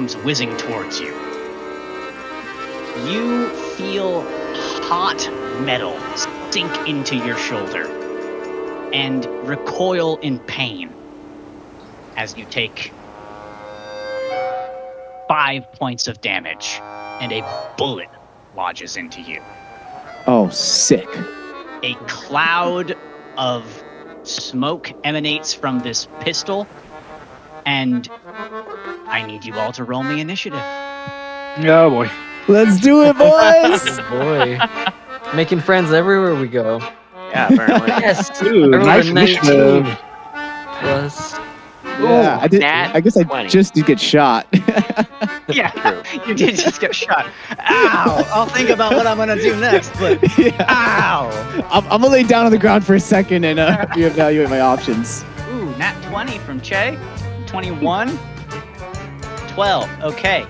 comes whizzing towards you. You feel hot metal sink into your shoulder and recoil in pain as you take five points of damage and a bullet lodges into you. Oh, sick. A cloud of smoke emanates from this pistol, and I need you all to roll me initiative. Oh boy. Let's do it, boys. Oh boy. Making friends everywhere we go. Yeah, apparently. Yes. Ooh, nice 19 initiative. Plus. yeah, I did. I guess I 20. just did get shot. Yeah, True. you did just get shot. Ow! I'll think about what I'm gonna do next, but yeah. ow! I'm, I'm gonna lay down on the ground for a second and uh, reevaluate my options. Ooh, nat 20 from Che. 21. 12. Okay.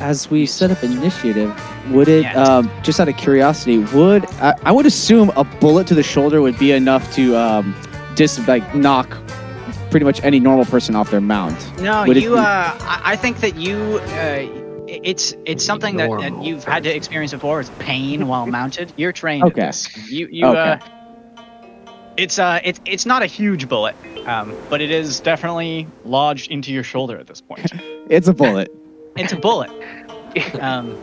As we set up initiative, would it Yes. um, just out of curiosity, would I, I would assume a bullet to the shoulder would be enough to um, dis like knock pretty much any normal person off their mount. No, Would you. be- Uh, I, I think that you. Uh, it's it's something that, that you've had to experience before. It's pain while mounted. You're trained. Okay. At this. You you. Okay. Uh, it's uh it's it's not a huge bullet, um, but it is definitely lodged into your shoulder at this point. It's a bullet. It's a bullet. Um,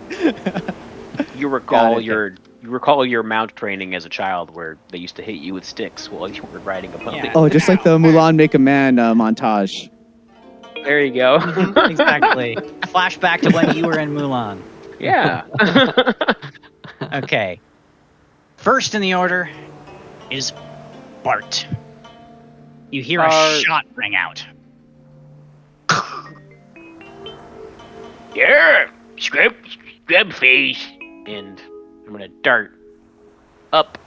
You recall it. your you recall your mount training as a child, where they used to hit you with sticks while you were riding a pony. Yeah. Oh, just like the Mulan Make a Man uh, montage. There you go. exactly. Flashback to when you were in Mulan. yeah. Okay. First in the order is Bart. You hear a Bart. shot ring out. yeah. Scrub scrub face. And I'm gonna dart up.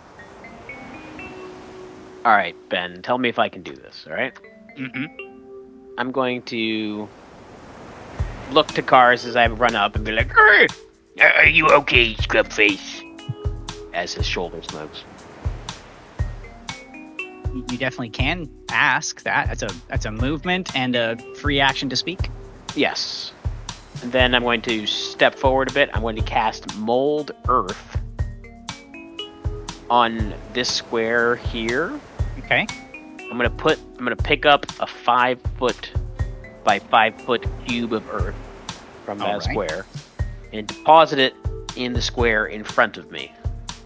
All right, Ben. Tell me if I can do this. All right. hmm I'm going to look to cars as I run up and be like, "Er, "Are you okay, scrub face?" As his shoulder moves. You definitely can ask that. That's a that's a movement and a free action to speak. Yes. And then I'm going to step forward a bit. I'm going to cast Mold Earth on this square here. Okay. I'm gonna put. I'm gonna pick up a five foot by five foot cube of Earth from that Alright. square and deposit it in the square in front of me.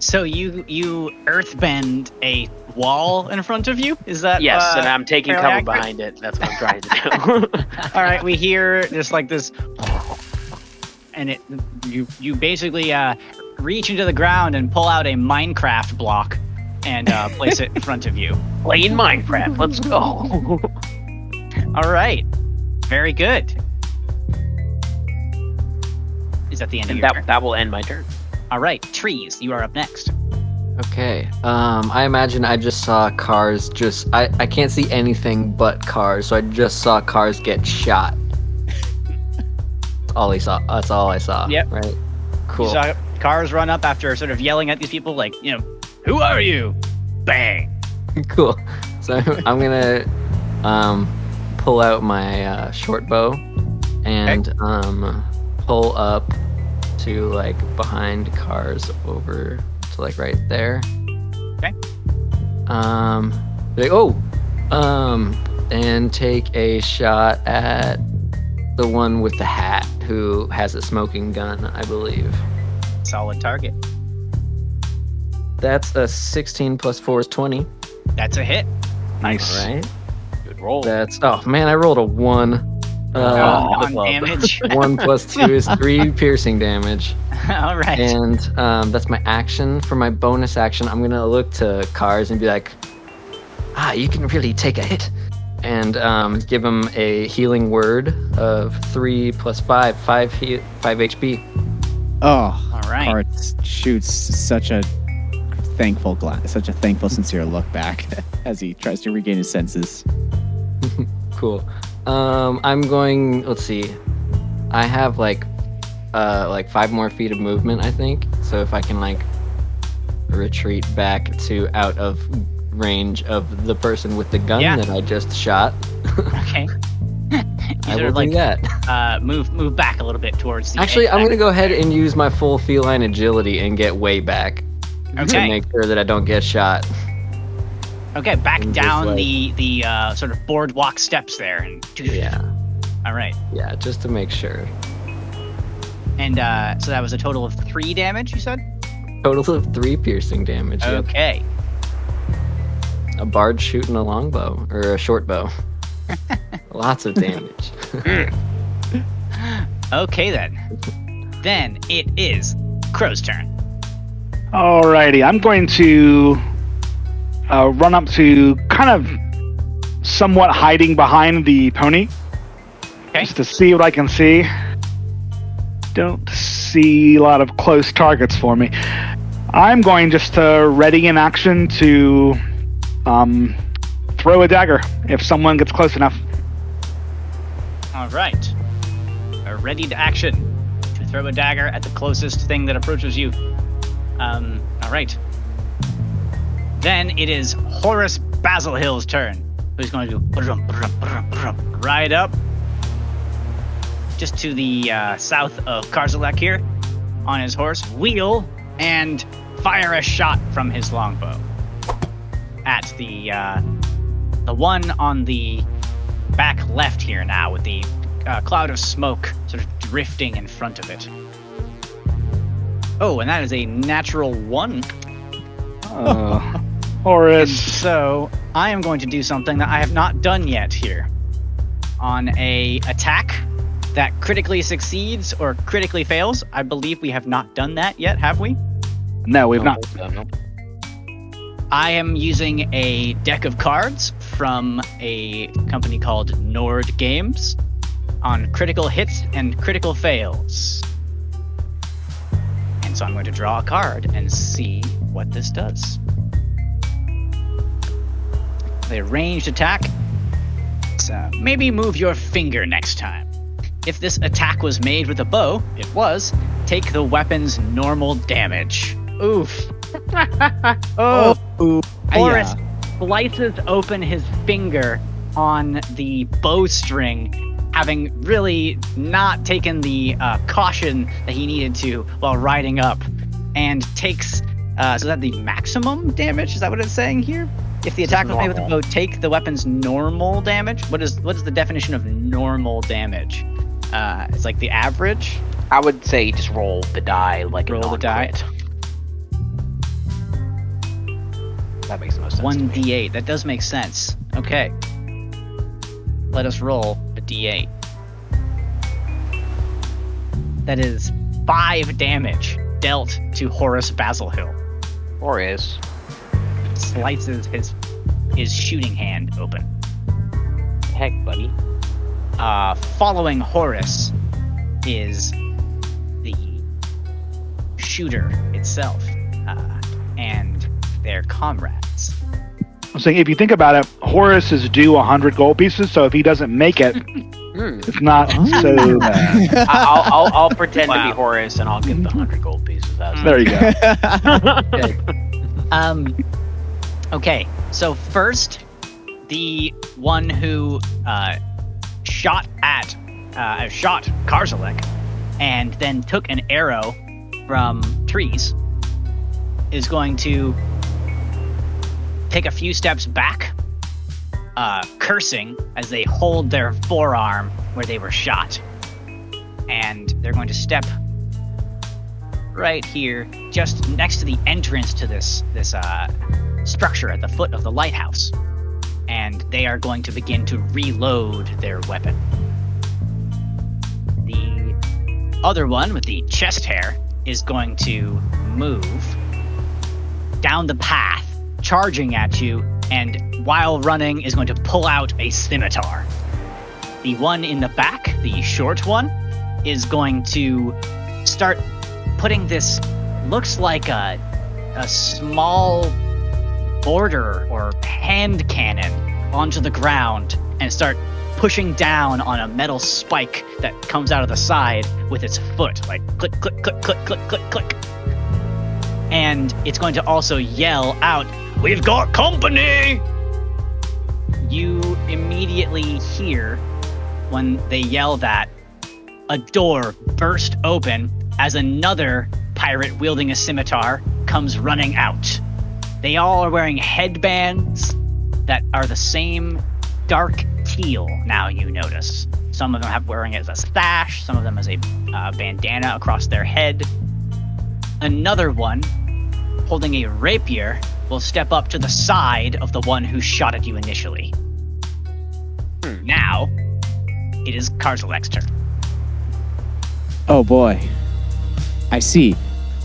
So you you earthbend a wall in front of you? Is that Yes, uh, and I'm taking cover accurate? behind it. That's what I'm trying to do. All right, we hear just like this, and it you you basically uh, reach into the ground and pull out a Minecraft block and uh, place it in front of you. Playing Minecraft. Let's go. All right, very good. Is that the end of and your that turn? that will end my turn. All right, trees. You are up next. Okay. Um, I imagine I just saw cars just I, I can't see anything but cars, so I just saw cars get shot. That's all I saw. That's all I saw. Yep. Right. Cool. You saw cars run up after sort of yelling at these people, like you know, who are you? Bang. cool. So I'm gonna um pull out my uh, short bow and um pull up to like behind cars over to like right there. Okay. Um. Like, oh. Um. And take a shot at the one with the hat who has a smoking gun, I believe. Solid target. That's a 16 plus 4 is 20. That's a hit. Nice. All right. Good roll. That's oh man, I rolled a one. Uh, on damage. one plus two is three piercing damage, All right. and um, that's my action. For my bonus action, I'm gonna look to Cars and be like, "Ah, you can really take a hit," and um, give him a healing word of three plus five, five he- five HP. Oh, All right. Art shoots such a thankful glance, such a thankful, sincere look back as he tries to regain his senses. Cool. Um, I'm going. Let's see. I have like, uh, like five more feet of movement, I think. So if I can like retreat back to out of range of the person with the gun Yeah. that I just shot. Okay. I will like do that. uh, move move back a little bit towards the. Actually, I'm gonna go ahead and use my full feline agility and get way back to make sure that I don't get shot. Okay, back in down way. the the uh, sort of boardwalk steps there, and Yeah, all right, yeah, just to make sure. and uh, so that was a total of three damage. You said. Total of three piercing damage. yep. Okay. A bard shooting a longbow or a short bow. Lots of damage. Okay then. then it is Crow's turn. Alrighty, I'm going to uh, run up to kind of somewhat hiding behind the pony. Okay. Just to see what I can see. Don't see a lot of close targets for me. I'm going just to ready in action to um, throw a dagger if someone gets close enough. All right. A ready to action to throw a dagger at the closest thing that approaches you. Um. All right. Then it is Horace Basilhill's turn. Who's going to brum, ride up just to the uh, south of Karzalek here on his horse, wheel and fire a shot from his longbow at the uh, the one on the back left here now with the uh, cloud of smoke sort of drifting in front of it. Oh, and that is a natural one. Uh, And so I am going to do something that I have not done yet here. On a attack that critically succeeds or critically fails, I believe we have not done that yet, have we? No, we've not. I am using a deck of cards from a company called Nord Games on critical hits and critical fails. And so I'm going to draw a card and see what this does. The ranged attack. So maybe move your finger next time. If this attack was made with a bow, it was, take the weapon's normal damage. Oof. oh, ooh. Horace slices open his finger on the bowstring, having really not taken the uh, caution that he needed to while riding up, and takes. Uh, so that the maximum damage is that what it's saying here? If the attack was made with a bow, take the weapon's normal damage. What is what is the definition of normal damage? Uh, it's like the average. I would say just roll the die like Roll a the die. That makes the most sense. One d8. That does make sense. Okay. Let us roll a d8. That is five damage dealt to Horace Basilhill. Or is. Slices his his shooting hand open. Heck, buddy. Uh, following Horace is the shooter itself uh, and their comrades. I'm saying if you think about it, Horace is due 100 gold pieces, so if he doesn't make it, Hmm. it's not so bad. I- I'll, I'll, I'll pretend to be Horace and I'll get the 100 gold pieces. That's There you go. Um, okay, so first, the one who uh, shot at, uh, shot Karzalek and then took an arrow from trees is going to take a few steps back, uh, cursing as they hold their forearm where they were shot. And they're going to step right here, just next to the entrance to this this uh, structure at the foot of the lighthouse, and they are going to begin to reload their weapon. The other one with the chest hair is going to move down the path, charging at you, and while running is going to pull out a scimitar. The one in the back, the short one, is going to start putting this looks like a a small mortar or hand cannon onto the ground and start pushing down on a metal spike that comes out of the side with its foot like click click click click click click click and it's going to also yell out, "We've got company!" You immediately hear when they yell that a door burst open as another pirate wielding a scimitar comes running out. They all are wearing headbands that are the same dark teal now you notice. Some of them have wearing it as a sash, some of them as a uh, bandana across their head. Another one holding a rapier will step up to the side of the one who shot at you initially. Hmm. Now, it is Karzalek's turn. Oh boy. I see.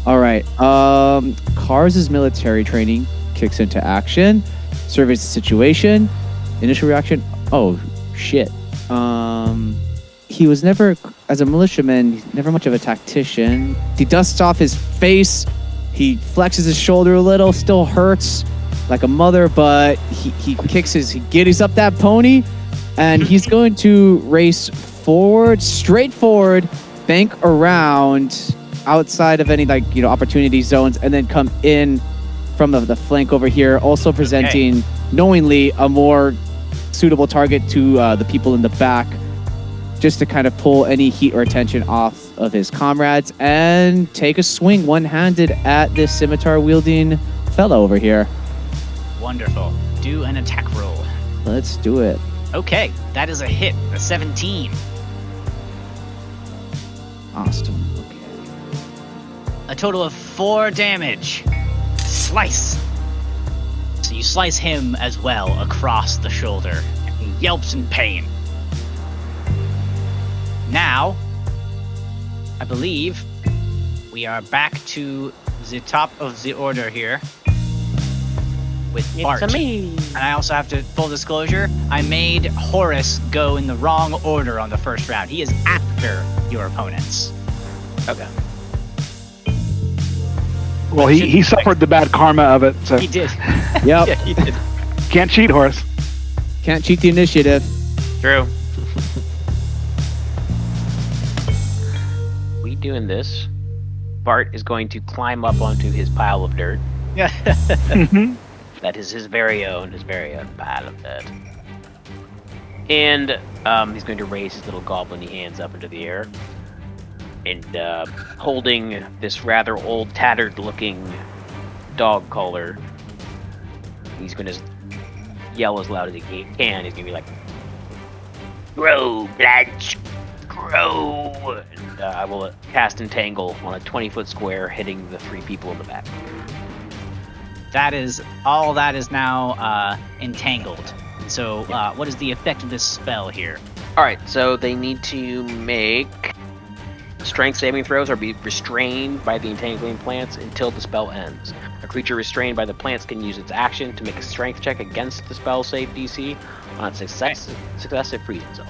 All right. Um Cars' military training kicks into action. Surveys the situation. Initial reaction. Oh shit. Um he was never as a militiaman, never much of a tactician. He dusts off his face. He flexes his shoulder a little, still hurts like a mother, but he, he kicks his he giddies up that pony and he's going to race forward, straight forward, bank around outside of any like you know opportunity zones and then come in from the, the flank over here also presenting knowingly a more suitable target to uh, the people in the back just to kind of pull any heat or attention off of his comrades and take a swing one-handed at this scimitar wielding fellow over here Wonderful. Do an attack roll. let's do it Okay, that is a hit, a 17. awesome okay A total of four damage. Slice. So you slice him as well across the shoulder. And he yelps in pain. Now, I believe we are back to the top of the order here with Bart. It's a me. And I also have to full disclosure, I made Horace go in the wrong order on the first round. He is after your opponents. Okay. Well, he, he suffered the bad karma of it, so He did. yep yeah, he did. can't cheat, Horace. can't cheat the initiative True. we doing this. Bart is going to climb up onto his pile of dirt. Yeah. That is his very own, his very own pile of dirt. And um, he's going to raise his little goblin hands up into the air. And uh, holding this rather old, tattered looking dog collar, he's going to yell as loud as he can. He's going to be like, Grow, Blanche! Grow! And uh, I will cast Entangle on a 20 foot square, hitting the three people in the back. that is all that is now uh, entangled. So, uh, what is the effect of this spell here? All right, so they need to make strength saving throws are be restrained by the entangling plants until the spell ends. A creature restrained by the plants can use its action to make a strength check against the spell save DC. On its success, success it frees itself.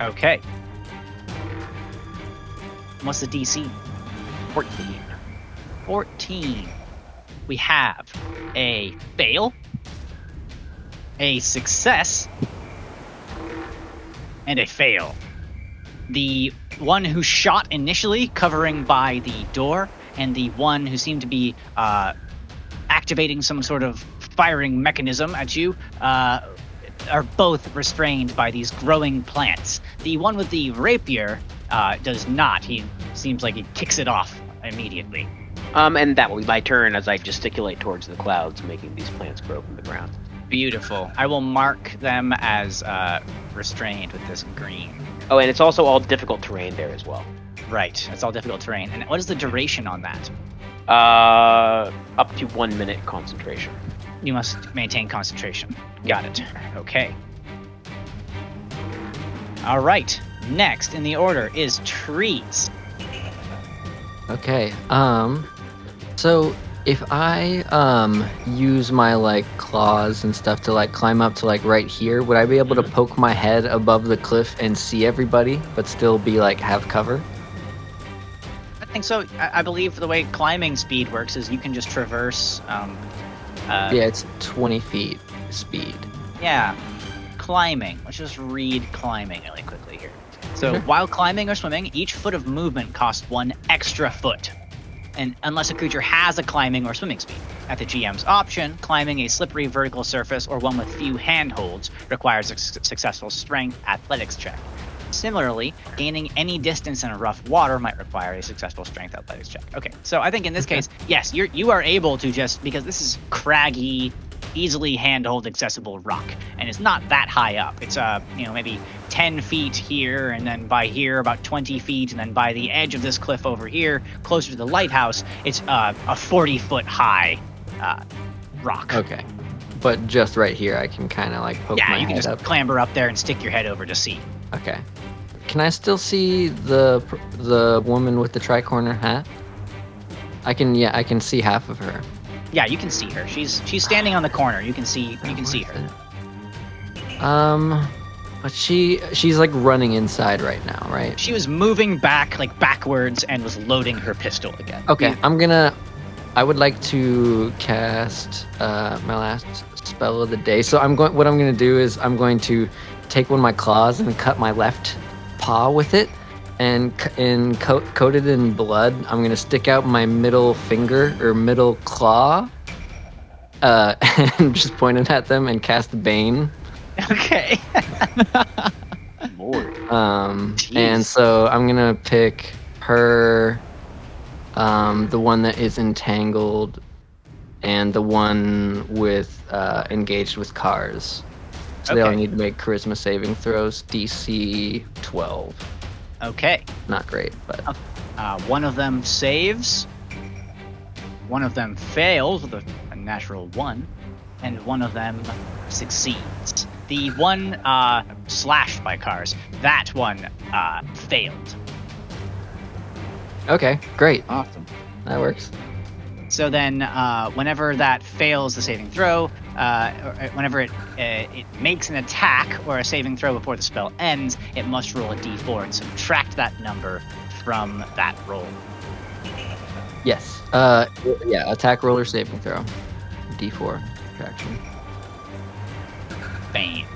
Okay. What's the DC? 14. 14. We have a fail, a success, and a fail. The one who shot initially, covering by the door, and the one who seemed to be uh, activating some sort of firing mechanism at you, uh, are both restrained by these growing plants. The one with the rapier uh, does not. He seems like he kicks it off immediately. Um, and that will be my turn as I gesticulate towards the clouds, making these plants grow from the ground. Beautiful. I will mark them as uh, restrained with this green. Oh, and it's also all difficult terrain there as well. Right. That's all difficult terrain. And what is the duration on that? Uh, up to one minute concentration. You must maintain concentration. Got it. Okay. All right. Next in the order is trees. Okay. Um so if I um use my like claws and stuff to like climb up to like right here, would I be able to poke my head above the cliff and see everybody but still be like have cover? I think so. I, I believe the way climbing speed works is you can just traverse. Um, uh, yeah, it's 20 feet speed. Yeah, climbing. Let's just read climbing really quickly here. So Okay. while climbing or swimming, each foot of movement costs one extra foot. And unless a creature has a climbing or swimming speed. At the GM's option, climbing a slippery vertical surface or one with few handholds requires a su- successful strength athletics check. Similarly, gaining any distance in a rough water might require a successful strength athletics check. Okay, so I think in this case, yes, you're you are able to just because this is craggy, easily handhold accessible rock, and it's not that high up. It's uh you know maybe 10 feet here, and then by here about 20 feet, and then by the edge of this cliff over here, closer to the lighthouse, it's uh, a 40 foot high uh, rock. Okay. But just right here, I can kind of like poke Yeah, my you can head just up. clamber up there and stick your head over to see. Okay. Can I still see the the woman with the tricorner hat? I can. Yeah, I can see half of her. Yeah, you can see her. She's she's standing on the corner. You can see you can see her. Um, but she she's like running inside right now, right? She was moving back like backwards and was loading her pistol again. Okay, I'm gonna. I would like to cast uh, my last spell of the day. So I'm going. What I'm gonna do is I'm going to take one of my claws and cut my left paw with it, and c- and coat coated in blood. I'm gonna stick out my middle finger or middle claw, uh, and just point it at them and cast Bane. Okay. Lord. Um, Jeez. and so I'm gonna pick her, um, the one that is entangled, and the one with uh, engaged with cars. So they all need to make charisma saving throws. DC 12. Okay. Not great, but Uh, one of them saves. One of them fails with a, a natural one, and one of them succeeds. The one uh, slashed by cars, that one uh, failed. okay, great. Awesome. That works. So then, uh, whenever that fails the saving throw, uh, uh, whenever it uh, it makes an attack or a saving throw before the spell ends, it must roll a d4 and subtract that number from that roll. Yes. Uh, yeah. Attack roller saving throw. D4 traction. Bane.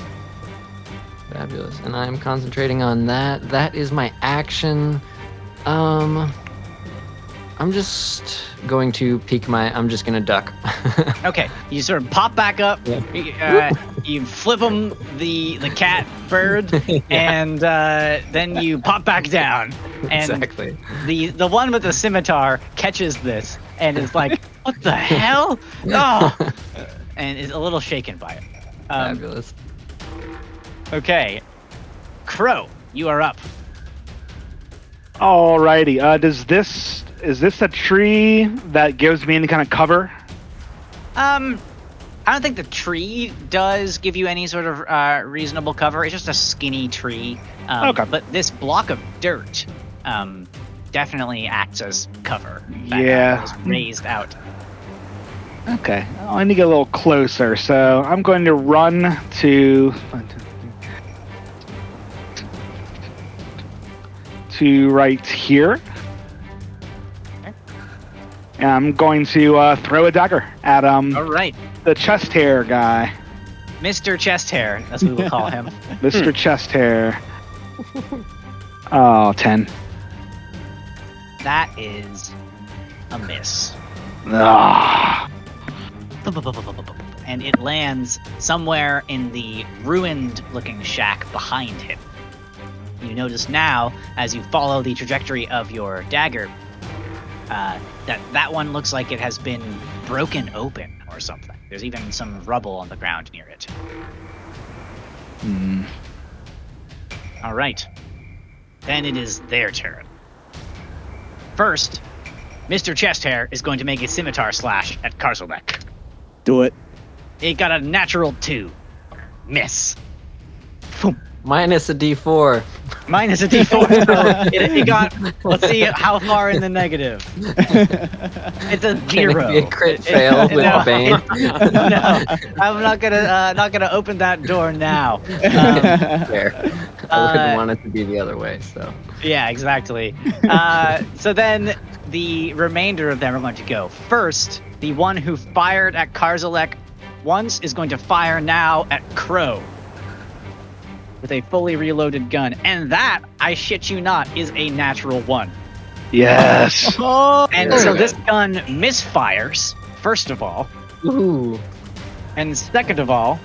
Fabulous. And I'm concentrating on that. That is my action. Um I'm just going to peek my I'm just gonna duck. Okay, you sort of pop back up. Yeah. You, uh, you flip him the the cat bird, and uh, then you pop back down. And exactly. the the one with the scimitar catches this and is like, "What the hell?" Oh, and is a little shaken by it. Um, Fabulous. okay, Crow, you are up. Alrighty. Uh, does this is this a tree that gives me any kind of cover? Um, I don't think the tree does give you any sort of uh, reasonable cover. It's just a skinny tree. Um, Okay. But this block of dirt um, definitely acts as cover. That, Yeah. is raised out. Okay. I need to get a little closer, so I'm going to run to to right here. I'm going to uh, throw a dagger at um All right. the chest hair guy, Mr. Chest Hair, that's what we will call him. Mr. Chest Hair. Oh, 10. That is a miss. Ah. And it lands somewhere in the ruined looking shack behind him. You notice now, as you follow the trajectory of your dagger, uh, that that one looks like it has been broken open or something. There's even some rubble on the ground near it. Hmm. All right. Then it is their turn. First, Mr. Chesthair is going to make a scimitar slash at Karzalek. Do it. It got a natural two. Miss. Boom. Minus a D4. Minus a d4. so it, it got, let's see how far in the negative. It's a Can zero. it be a crit It- it- fail with no. Bane? no, I'm not gonna uh, not gonna open that door now. Um, Fair. I Uh, wouldn't want it to be the other way, so. Yeah, exactly. Uh, so then the remainder of them are going to go. First, the one who fired at Karzalek once is going to fire now at Crow with a fully reloaded gun. And that, I shit you not, is a natural one. Yes. And Very so good. this gun misfires, first of all. Ooh. And second of all,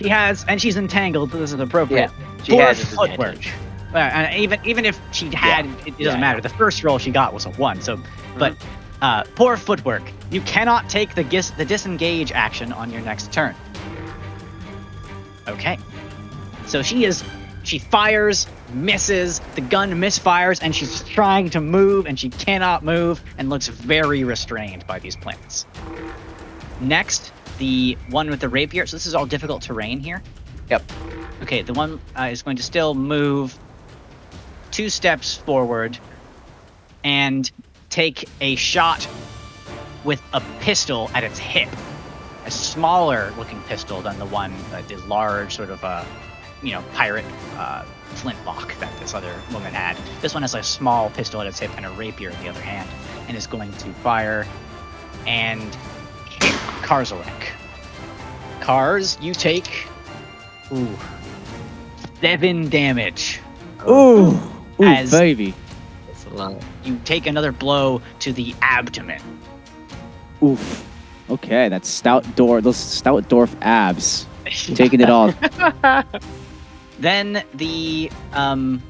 she has, and she's entangled, so this is appropriate. She Poor has footwork. Uh, and even even if she had, it, it doesn't Yeah, matter. The first roll she got was a one. So, but uh, poor footwork. You cannot take the gis- the disengage action on your next turn. Okay. So she is. She fires, misses. The gun misfires, and she's trying to move, and she cannot move, and looks very restrained by these plants. Next, the one with the rapier. So this is all difficult terrain here. Yep. Okay, the one uh, is going to still move two steps forward and take a shot with a pistol at its hip. A smaller looking pistol than the one, uh, the large sort of, uh, you know, pirate uh, flintlock that this other woman had. This one has a small pistol at its hip and a rapier in the other hand, and is going to fire and hit Karzalek. Cars, you take ooh, seven damage. Ooh, ooh, As- baby. That's a lot. You take another blow to the abdomen. Oof. Okay, that's stout door. Those stout dwarf abs taking it all. Then the um,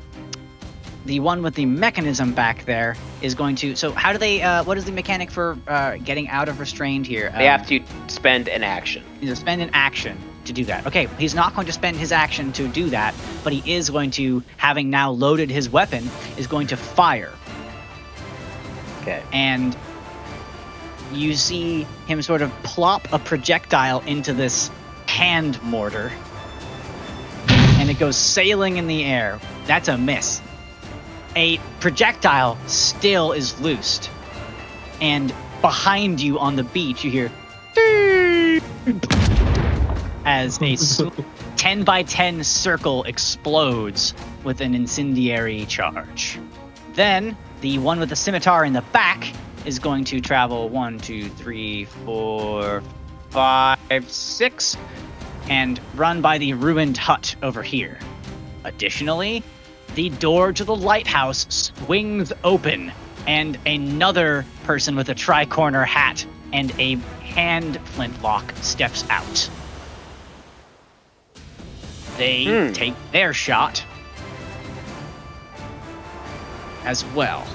the one with the mechanism back there is going to. So how do they? Uh, what is the mechanic for uh, getting out of restrained here? They Um, have to spend an action. He's to spend an action to do that. Okay, he's not going to spend his action to do that, but he is going to, having now loaded his weapon, is going to fire. Okay. And you see him sort of plop a projectile into this hand mortar. And it goes sailing in the air. That's a miss. A projectile still is loosed. And behind you on the beach, you hear as a s- 10 by 10 circle explodes with an incendiary charge. Then the one with the scimitar in the back is going to travel one, two, three, four, five, six, and run by the ruined hut over here. Additionally, the door to the lighthouse swings open, and another person with a tricorner hat and a hand flintlock steps out. They Hmm. take their shot as well.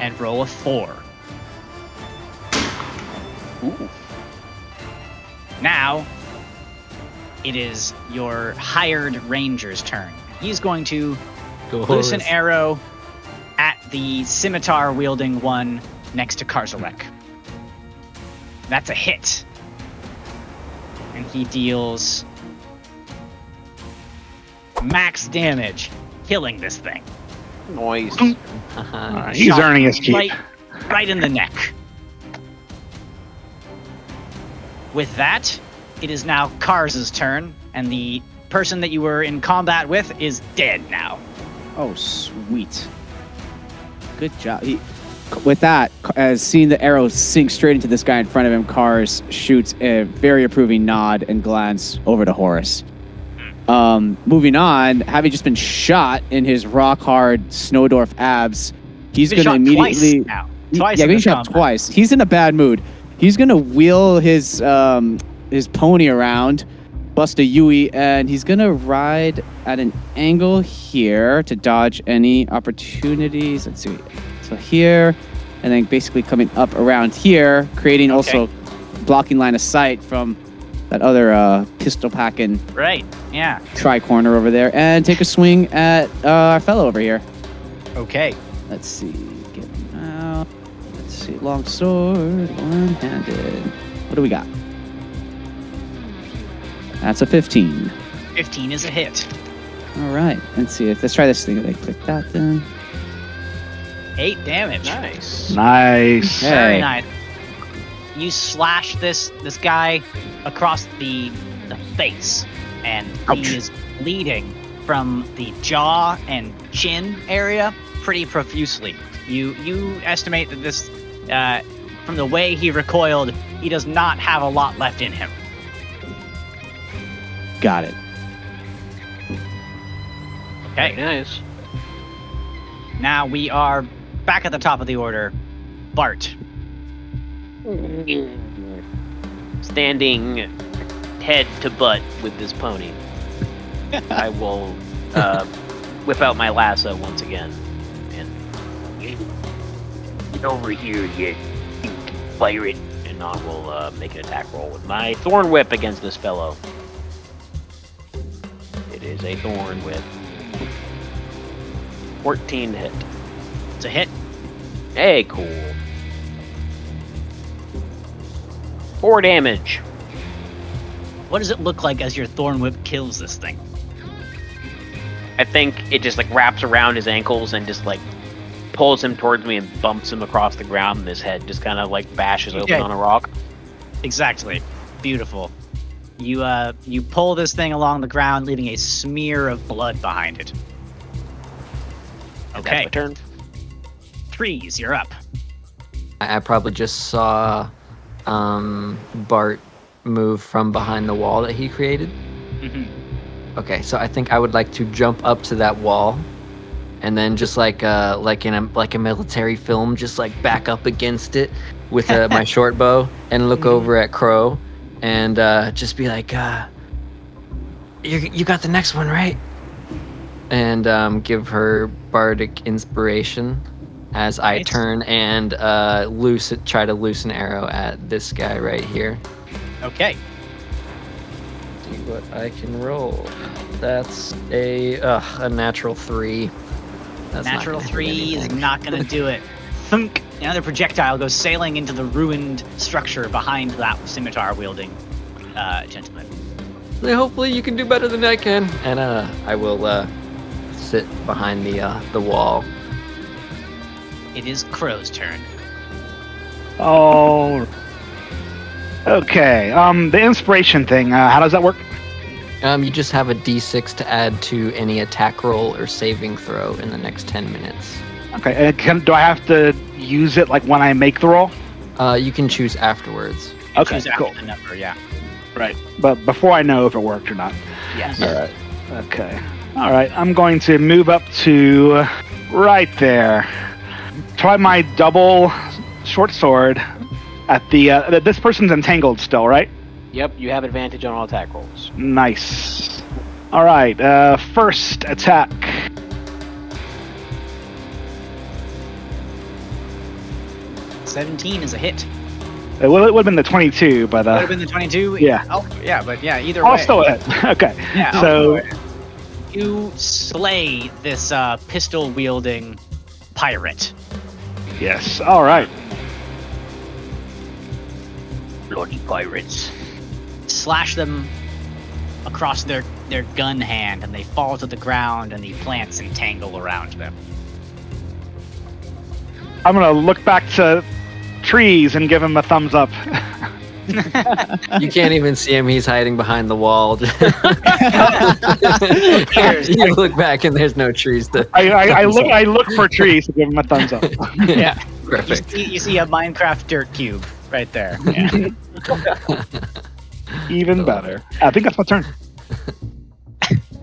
And roll a four. Ooh. Now, it is your hired ranger's turn. He's going to Go loose an arrow at the scimitar wielding one next to Karzalek. That's a hit. And he deals max damage, killing this thing. Noise. Haha. Uh, he's Shot earning his keep. Right, right in the neck. With that, it is now Kars's turn, and the person that you were in combat with is dead now. Oh, sweet. Good job. He, with that, as seeing the arrow sink straight into this guy in front of him, Cars shoots a very approving nod and glance over to Horace. Um, moving on, having just been shot in his rock hard Snowdorf abs, he's going to shot twice immediately. now. Twice yeah, in he this shot combat. twice. He's in a bad mood. He's gonna wheel his um his pony around, bust a Yui, and he's gonna ride at an angle here to dodge any opportunities. Let's see. So here, and then basically coming up around here, creating also blocking line of sight from that other uh, pistol packing Right. Yeah. tri corner over there, and take a swing at uh, our fellow over here. Okay. Let's see. Get him out. Let's see. Long sword, one handed. What do we got? That's a 15. 15 is a hit. All right. Let's see. If let's try this thing. They click that then. Eight damage. Nice. Nice. Hey. Very nice. You slash this this guy across the the face, and Ouch. he is bleeding from the jaw and chin area pretty profusely. You you estimate that this, uh, from the way he recoiled, he does not have a lot left in him. Got it. Okay. Very nice. now we are back at the top of the order. Bart. Standing head to butt with this pony, I will uh, whip out my lasso once again. And get over here, you pirate. And I will uh, make an attack roll with my thorn whip against this fellow. It is a thorn whip. 14 hit. It's a hit. Hey, cool. Four damage. What does it look like as your thorn whip kills this thing? I think it just like wraps around his ankles and just like pulls him towards me and bumps him across the ground, and his head just kind of like bashes Okay. open on a rock. Exactly. Beautiful. You uh you pull this thing along the ground, leaving a smear of blood behind it. Okay. That's my turn. Trees, you're up. I, I probably just saw um, Bart move from behind the wall that he created. hmm Okay, so I think I would like to jump up to that wall, and then just like uh, like in a like a military film, just like back up against it with uh, my short bow and look over at Crow, and uh, just be like, uh, "You you got the next one right?" And um, give her bardic inspiration as I Nice. turn and uh, loose try to loose an arrow at this guy right here. Okay. See what I can roll. That's a uh, a natural three. That's Natural three is not gonna do it. Thunk! Another projectile goes sailing into the ruined structure behind that scimitar wielding uh, gentleman. Hopefully you can do better than I can. And uh, I will uh, sit behind the uh, the wall. It is Crow's turn. Oh. Okay. Um, the inspiration thing. Uh, how does that work? Um, you just have a d6 to add to any attack roll or saving throw in the next 10 minutes. Okay. And can, do I have to use it like when I make the roll? Uh, you can choose afterwards. Okay. Choose after Cool. the number, yeah. Right. But before I know if it worked or not. Yes. All right. Okay. All right. I'm going to move up to right there. Try my double short sword at the. Uh, this person's entangled still, right? Yep. You have advantage on all attack rolls. Nice. All right. Uh, first attack. Seventeen is a hit. It would, it would have been the 22, but It Would have uh, been the twenty-two. yeah. Oh, yeah, but yeah, either I'll way. still hit. okay. Yeah. So you slay this uh, pistol wielding pirate. Yes. All right. Bloody pirates. Slash them across their their gun hand, and they fall to the ground, and the plants entangle around them. I'm gonna look back to trees and give him a thumbs up. You can't even see him; he's hiding behind the wall. you look back, and there's no trees to. I, I, I look. I look for trees to give him a thumbs up. yeah. You see, you see a Minecraft dirt cube right there. Yeah. Even better. I think that's my turn.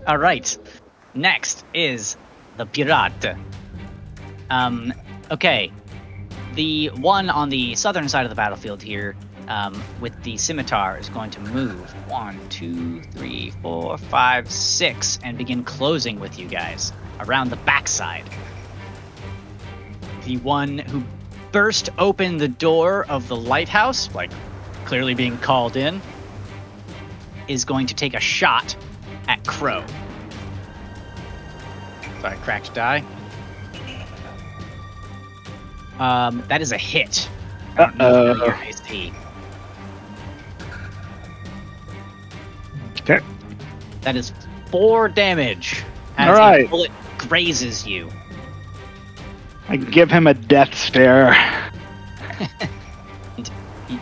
All right. Next is the pirate. Um, okay. The one on the southern side of the battlefield here, um, with the scimitar, is going to move one, two, three, four, five, six, and begin closing with you guys around the backside. The one who burst open the door of the lighthouse, like clearly being called in, is going to take a shot at Crow. So I cracked die. Um, that is a hit. I don't know if you know your AC. That is four damage. As All a bullet grazes you. I give him a death stare.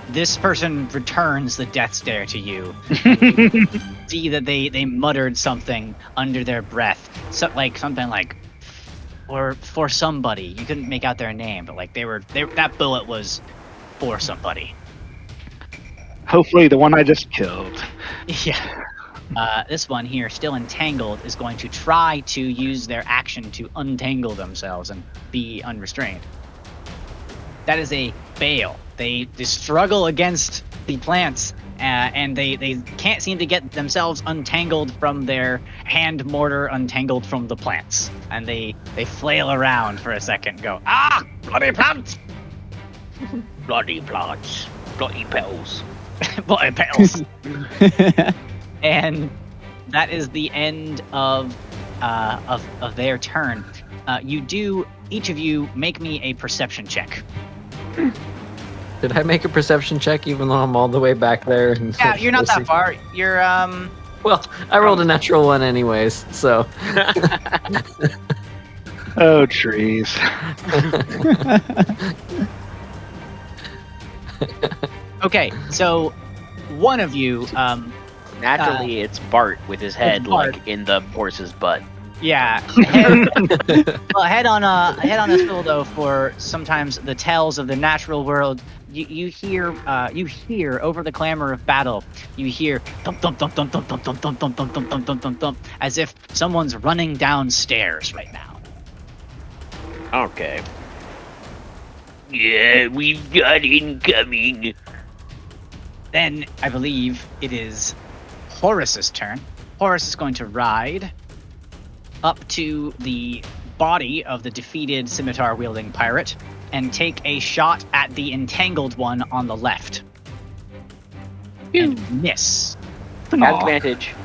This person returns the death stare to you. See that they they muttered something under their breath, so like something like, or for somebody. You couldn't make out their name, but like they were they that bullet was for somebody. Hopefully, the one I just killed. Yeah. Uh, this one here, still entangled, is going to try to use their action to untangle themselves and be unrestrained. That is a fail. They, they struggle against the plants, uh, and they, they can't seem to get themselves untangled from their hand mortar, untangled from the plants. And they, they flail around for a second, go, ah, bloody plants! Bloody plants. Bloody petals. bloody petals. and that is the end of uh, of, of their turn. Uh, you do each of you make me a perception check. Did I make a perception check even though I'm all the way back there? And Yeah, you're not that far. You're um Well, I rolled a natural one anyways, so. Oh, trees. okay. So one of you um Naturally, it's Bart with his head like in the horse's butt. yeah head, well, head on a head on a swivel though for sometimes the tales of the natural world. You, you hear uh, you hear over the clamor of battle. You hear thump thump thump thump thump thump thump thump thump thump thump thump thump thump thump as if someone's running downstairs right now. Okay. Yeah, we've got incoming. Then I believe it is Horace's turn. Horace is going to ride up to the body of the defeated scimitar wielding pirate and take a shot at the entangled one on the left. And miss. Advantage.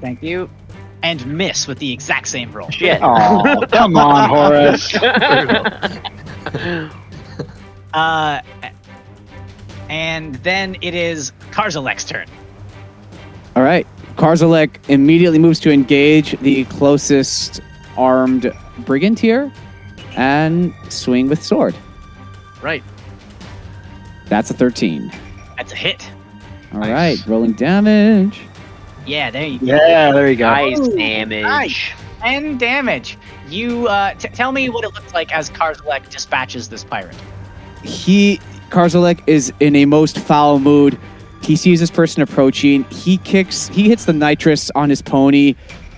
Thank you. And miss with the exact same roll. Shit. Oh, come on, Horace. Uh, and then it is Karzalek's turn. All right. Karzalek immediately moves to engage the closest armed brigand here and swing with sword. Right. That's a 13. That's a hit. All Nice. right, rolling damage. Yeah, there you go. Yeah, there you go. Nice Ooh, damage. nice. 10 damage. You uh, t- tell me what it looks like as Karzalek dispatches this pirate. He Karzalek is in a most foul mood. He sees this person approaching. He kicks. He hits the nitrous on his pony,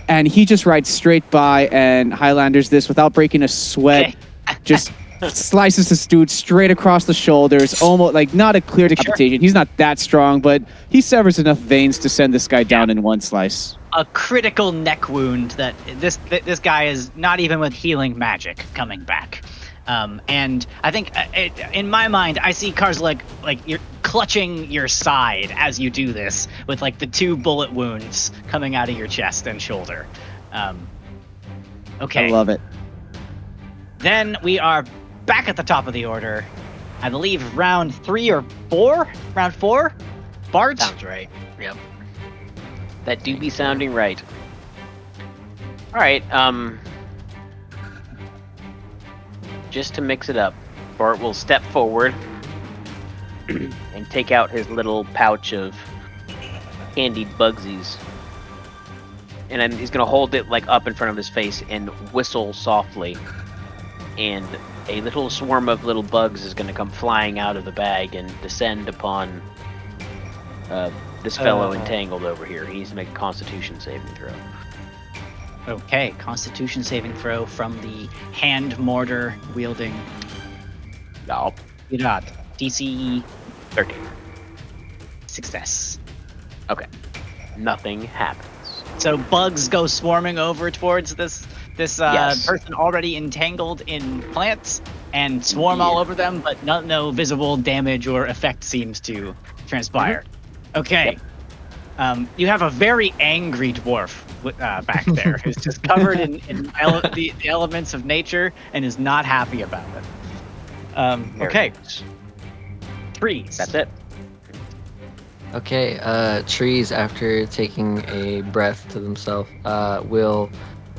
and he just rides straight by and Highlanders this without breaking a sweat. just slices this dude straight across the shoulders, almost like not a clear decapitation. He's not that strong, but he severs enough veins to send this guy down in one slice. A critical neck wound that this this guy is not even with healing magic coming back. Um, and I think uh, it, in my mind, I see Karzalek like like you're clutching your side as you do this, with like the two bullet wounds coming out of your chest and shoulder. Um, okay. I love it. Then we are back at the top of the order. I believe round three or four. Round four. Bart. Sounds right. Yep. That do be sounding right. All right. Um. Just to mix it up, Bart will step forward and take out his little pouch of candied bugsies, and then he's gonna hold it like up in front of his face and whistle softly, and a little swarm of little bugs is gonna come flying out of the bag and descend upon uh, this fellow Uh. entangled over here. He needs to make a Constitution saving throw. Okay. Constitution saving throw from the hand mortar wielding No, Pirat. DC thirteen. success. Okay. Nothing happens. So bugs go swarming over towards this this uh, Yes. person already entangled in plants and swarm all over them, but no, no visible damage or effect seems to transpire. Okay. Um, you have a very angry dwarf uh, back there who's just covered in, in ele- the, the elements of nature and is not happy about it. Um, okay, trees. That's it. Okay, uh, trees, after taking a breath to themselves, uh, will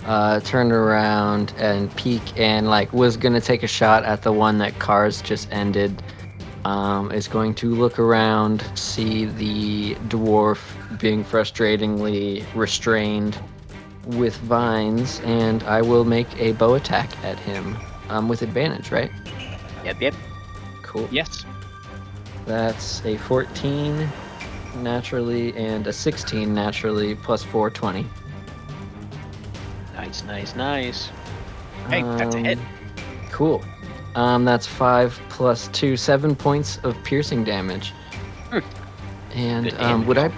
uh, turn around and peek and, like, was gonna take a shot at the one that Cars just ended. Um, is going to look around, see the dwarf being frustratingly restrained with vines, and I will make a bow attack at him um, with advantage, right? Yep, yep. Cool. Yes. That's a 14 naturally and a 16 naturally plus 420. Nice, nice, nice. Hey, that's a hit. Um, Cool. Um, that's 5 plus 2, 7 points of piercing damage. Hmm. And um, would I.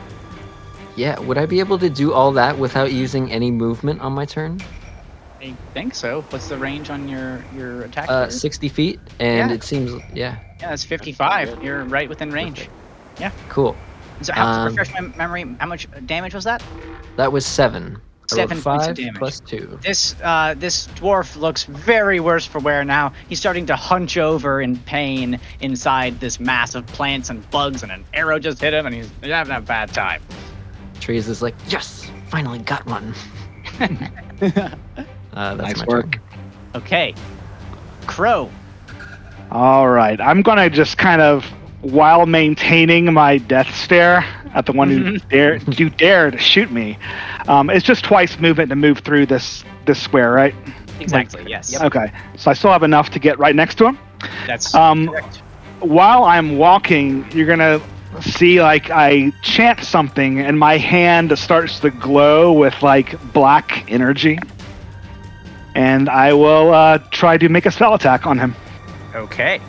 damage. Yeah, would I be able to do all that without using any movement on my turn? I think so. What's the range on your your attack? Uh, here? 60 feet, and Yeah. it seems. Yeah, yeah, that's 55. You're right within range. Yeah. Cool. So, how, Um, refresh my memory. How much damage was that? That was 7. Seven points of damage. plus 2. This uh, this dwarf looks very worse for wear now. He's starting to hunch over in pain inside this mass of plants and bugs, and an arrow just hit him, and he's having a bad time. Trees is like, yes, finally got one. uh, that's Nice my work. turn. Okay, Crow. All right. I'm going to just kind of, while maintaining my death stare at the one who dare you dare to shoot me, um, it's just twice movement to move through this this square, right? Exactly. yes. Okay. So I still have enough to get right next to him. That's Um, correct. While I'm walking, you're gonna see like I chant something, and my hand starts to glow with like black energy. And I will uh, try to make a spell attack on him. Okay.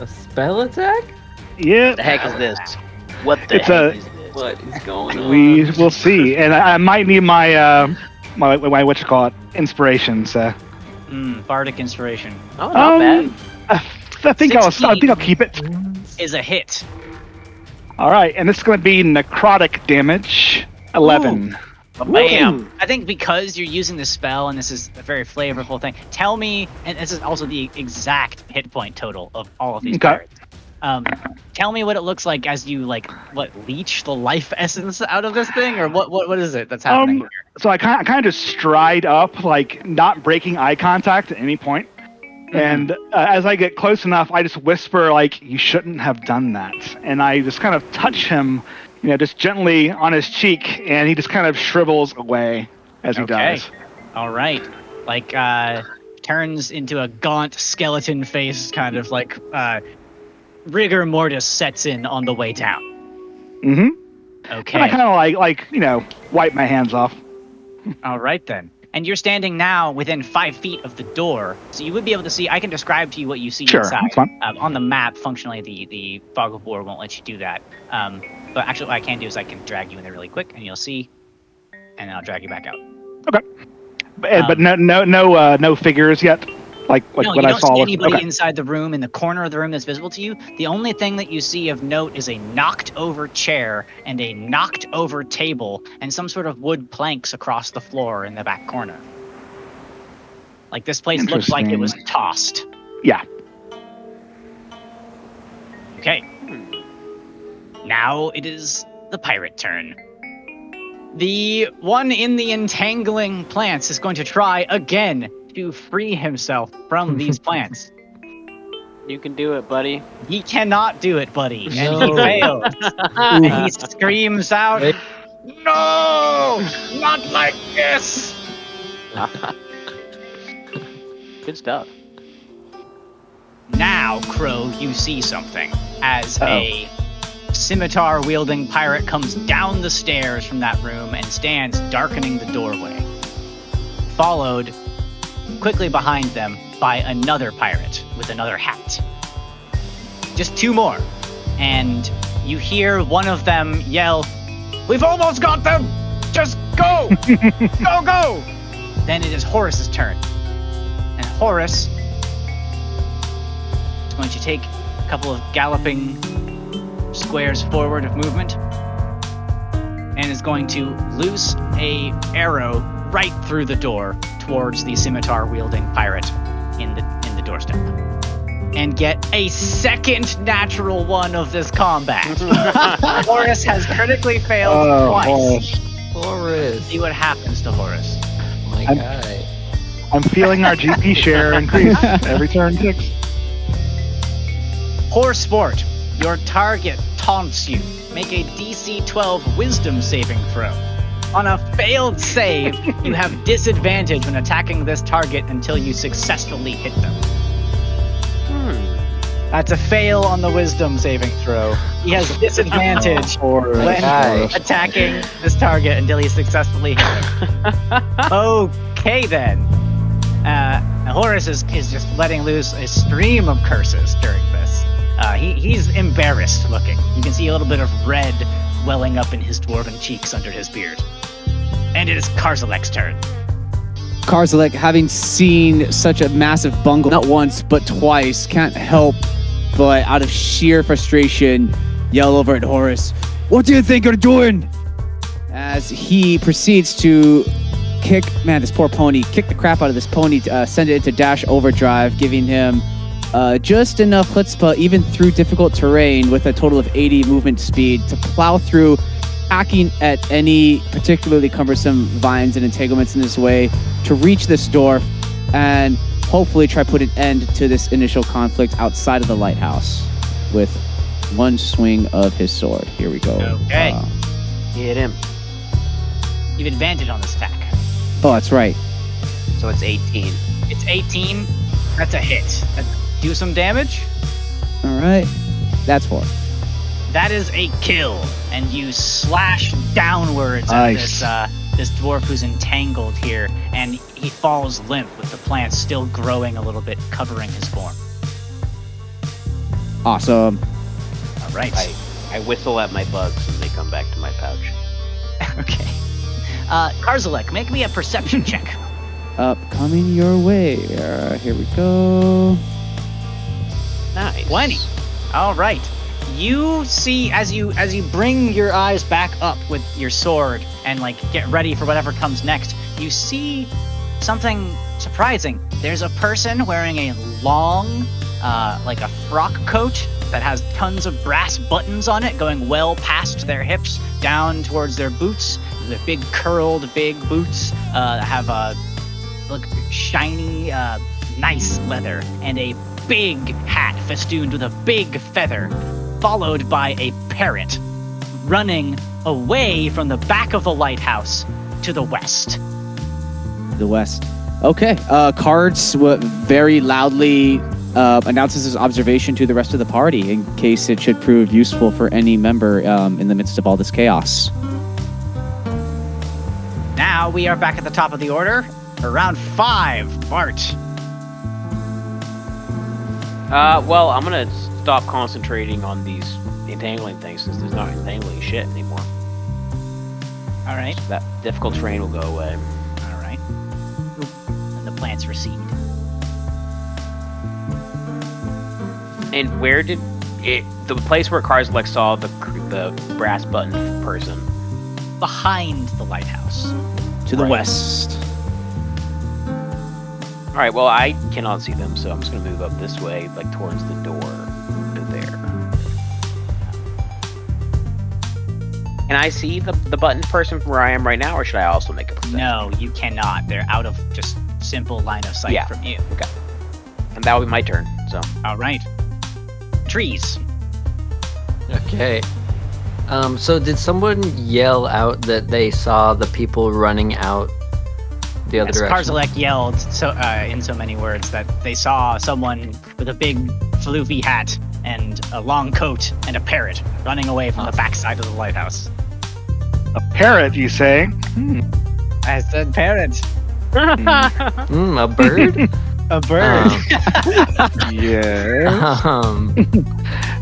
A spell attack? Yeah. What the heck is this? What the It's heck a- is this? What is going on? We will see, and I, I might need my uh, my, my what you call it inspiration. So Mm, Bardic inspiration Oh, not Um, bad. I, I think I'll I think I'll keep it. Is a hit. All right, and this is going to be necrotic damage, eleven. Bam. I think because you're using the spell and this is a very flavorful thing. Tell me, and this is also the exact hit point total of all of these Okay. pirates. Um, tell me what it looks like as you like what leech the life essence out of this thing, or what what, what is it that's happening Um, so I kind of, kind of just stride up, like not breaking eye contact at any point. And uh, as I get close enough, I just whisper, like, "You shouldn't have done that." And I just kind of touch him, you know, just gently on his cheek, and he just kind of shrivels away as he Okay. does. All right, like uh, turns into a gaunt skeleton face, kind of like uh, rigor mortis sets in on the way down. Mm-hmm. Okay. And I kind of like, like, you know, wipe my hands off. All right then. And you're standing now within five feet of the door, so you would be able to see. I can describe to you what you see Sure, inside. that's fine. Um, on the map, functionally, the the fog of war won't let you do that. Um, but actually, what I can do is I can drag you in there really quick, and you'll see, and then I'll drag you back out. Okay, but Um, no, no, no, uh, no figures yet. Like, like no, what you I don't saw. see anybody okay. inside the room. In the corner of the room that's visible to you, the only thing that you see of note is a knocked-over chair and a knocked-over table, and some sort of wood planks across the floor in the back corner. Like this place looks like it was tossed. Yeah. Okay. Now it is the pirate turn. The one in the entangling plants is going to try again to free himself from these plants. You can do it, buddy. He cannot do it, buddy, and he fails. and he screams out, Wait. "No, not like this!" Good stuff. Now, Crow, you see something as a scimitar wielding pirate comes down the stairs from that room and stands darkening the doorway. Followed quickly behind them by another pirate with another hat. Just two more. And you hear one of them yell, We've almost got them! Just go! go, go! Then it is Horace's turn. And Horace is going to take a couple of galloping squares forward of movement and is going to loose a arrow right through the door towards the scimitar wielding pirate in the in the doorstep and get a second natural one of this combat. Horace has critically failed Oh, twice. Horace. Horace. See what happens to Horace. My I'm- guy. I'm feeling our GP share increase every turn ticks. Horse Sport, your target taunts you. Make a DC 12 Wisdom saving throw. On a failed save, you have disadvantage when attacking this target until you successfully hit them. Hmm. That's a fail on the wisdom saving throw. He has disadvantage when Guy. attacking this target until he successfully hits him. okay then. Uh, Horace is, is just letting loose a stream of curses during this. Uh, he, he's embarrassed looking. You can see a little bit of red welling up in his dwarven cheeks under his beard. And it is Karzalek's turn. Karzalek, having seen such a massive bungle, not once, but twice, can't help but, out of sheer frustration, yell over at Horace, What do you think you're doing? As he proceeds to kick, man, this poor pony, kick the crap out of this pony, uh, send it into dash overdrive, giving him uh, just enough chutzpah, even through difficult terrain, with a total of 80 movement speed, to plow through, hacking at any particularly cumbersome vines and entanglements in this way, to reach this door and hopefully try put an end to this initial conflict outside of the lighthouse with one swing of his sword. Here we go. Okay. Uh, Hit him. You have advantage on this attack. oh, that's right. So it's 18. It's 18. That's a hit. That- do some damage. All right. That's four. That is a kill, and you slash downwards at this uh, this dwarf who's entangled here, and he falls limp with the plant still growing a little bit, covering his form. Awesome. All right. I, I whistle at my bugs and they come back to my pouch. okay. Uh, Karzalek, make me a perception check. Up, coming your way. Uh, here we go. 20. All right. You see as you as you bring your eyes back up with your sword and like get ready for whatever comes next. You see something surprising. There's a person wearing a long uh, like a frock coat that has tons of brass buttons on it going well past their hips down towards their boots. The big curled big boots uh, have a look shiny uh, nice leather and a big hat festooned with a big feather, followed by a parrot running away from the back of the lighthouse to the west. The west. Okay. Uh, Cards w- very loudly uh, announces his observation to the rest of the party in case it should prove useful for any member um, in the midst of all this chaos. Now we are back at the top of the order. Around five, Bart. Uh, well, I'm gonna stop concentrating on these entangling things since there's not entangling shit anymore. All right, That difficult terrain will go away. all right. And the plants recede. And where did it? The place where Karzalek saw the the brass button person. Behind the lighthouse. To the Right. west. All right. Well, I cannot see them, so I'm just gonna move up this way, like towards the door to there. Can I see the the button person from where I am right now, or should I also make a perception? No, you cannot. They're out of just simple line of sight Yeah. from you. Okay. And that will be my turn. So All right. Trees. Okay. Um, so did someone yell out that they saw the people running out the other Yes, direction? Karzalek yelled so uh, in so many words that they saw someone with a big floofy hat and a long coat and a parrot running away from the backside of the lighthouse. A parrot, you say? I said parrot. Hmm, a bird? A bird. Yeah. um, so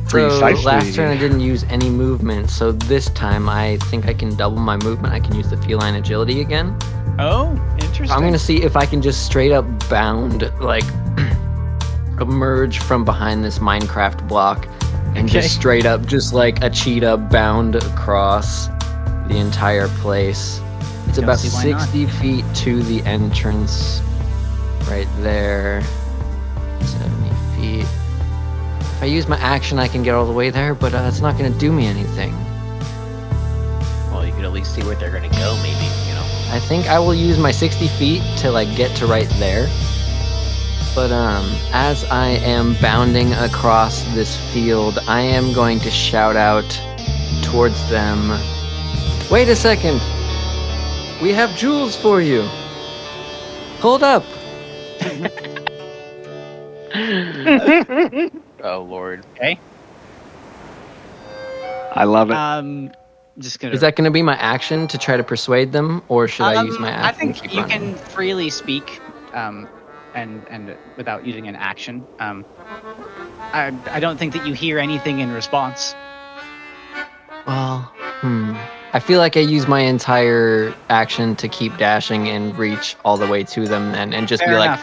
Precisely. last turn I didn't use any movement, so this time I think I can double my movement. I can use the feline agility again. oh, interesting. I'm gonna see if I can just straight up bound, like emerge from behind this Minecraft block and Okay. just straight up, just like a cheetah, bound across the entire place. It's Don't about see why not. 60 feet to the entrance, right there. 70 feet. If I use my action, I can get all the way there, but uh, it's not gonna do me anything. well, you could at least see where they're gonna go, maybe. You know. I think I will use my 60 feet to like get to right there. But um, as I am bounding across this field, I am going to shout out towards them. Wait a second. We have jewels for you. Hold up. Oh lord. Okay. I love it. Um, just gonna. Is that going to be my action to try to persuade them, or should I use Um, my action? I to think keep you running? can freely speak, um, and and without using an action. Um, I I don't think that you hear anything in response. Well, hmm. I feel like I use my entire action to keep dashing and reach all the way to them, and and just Fair be like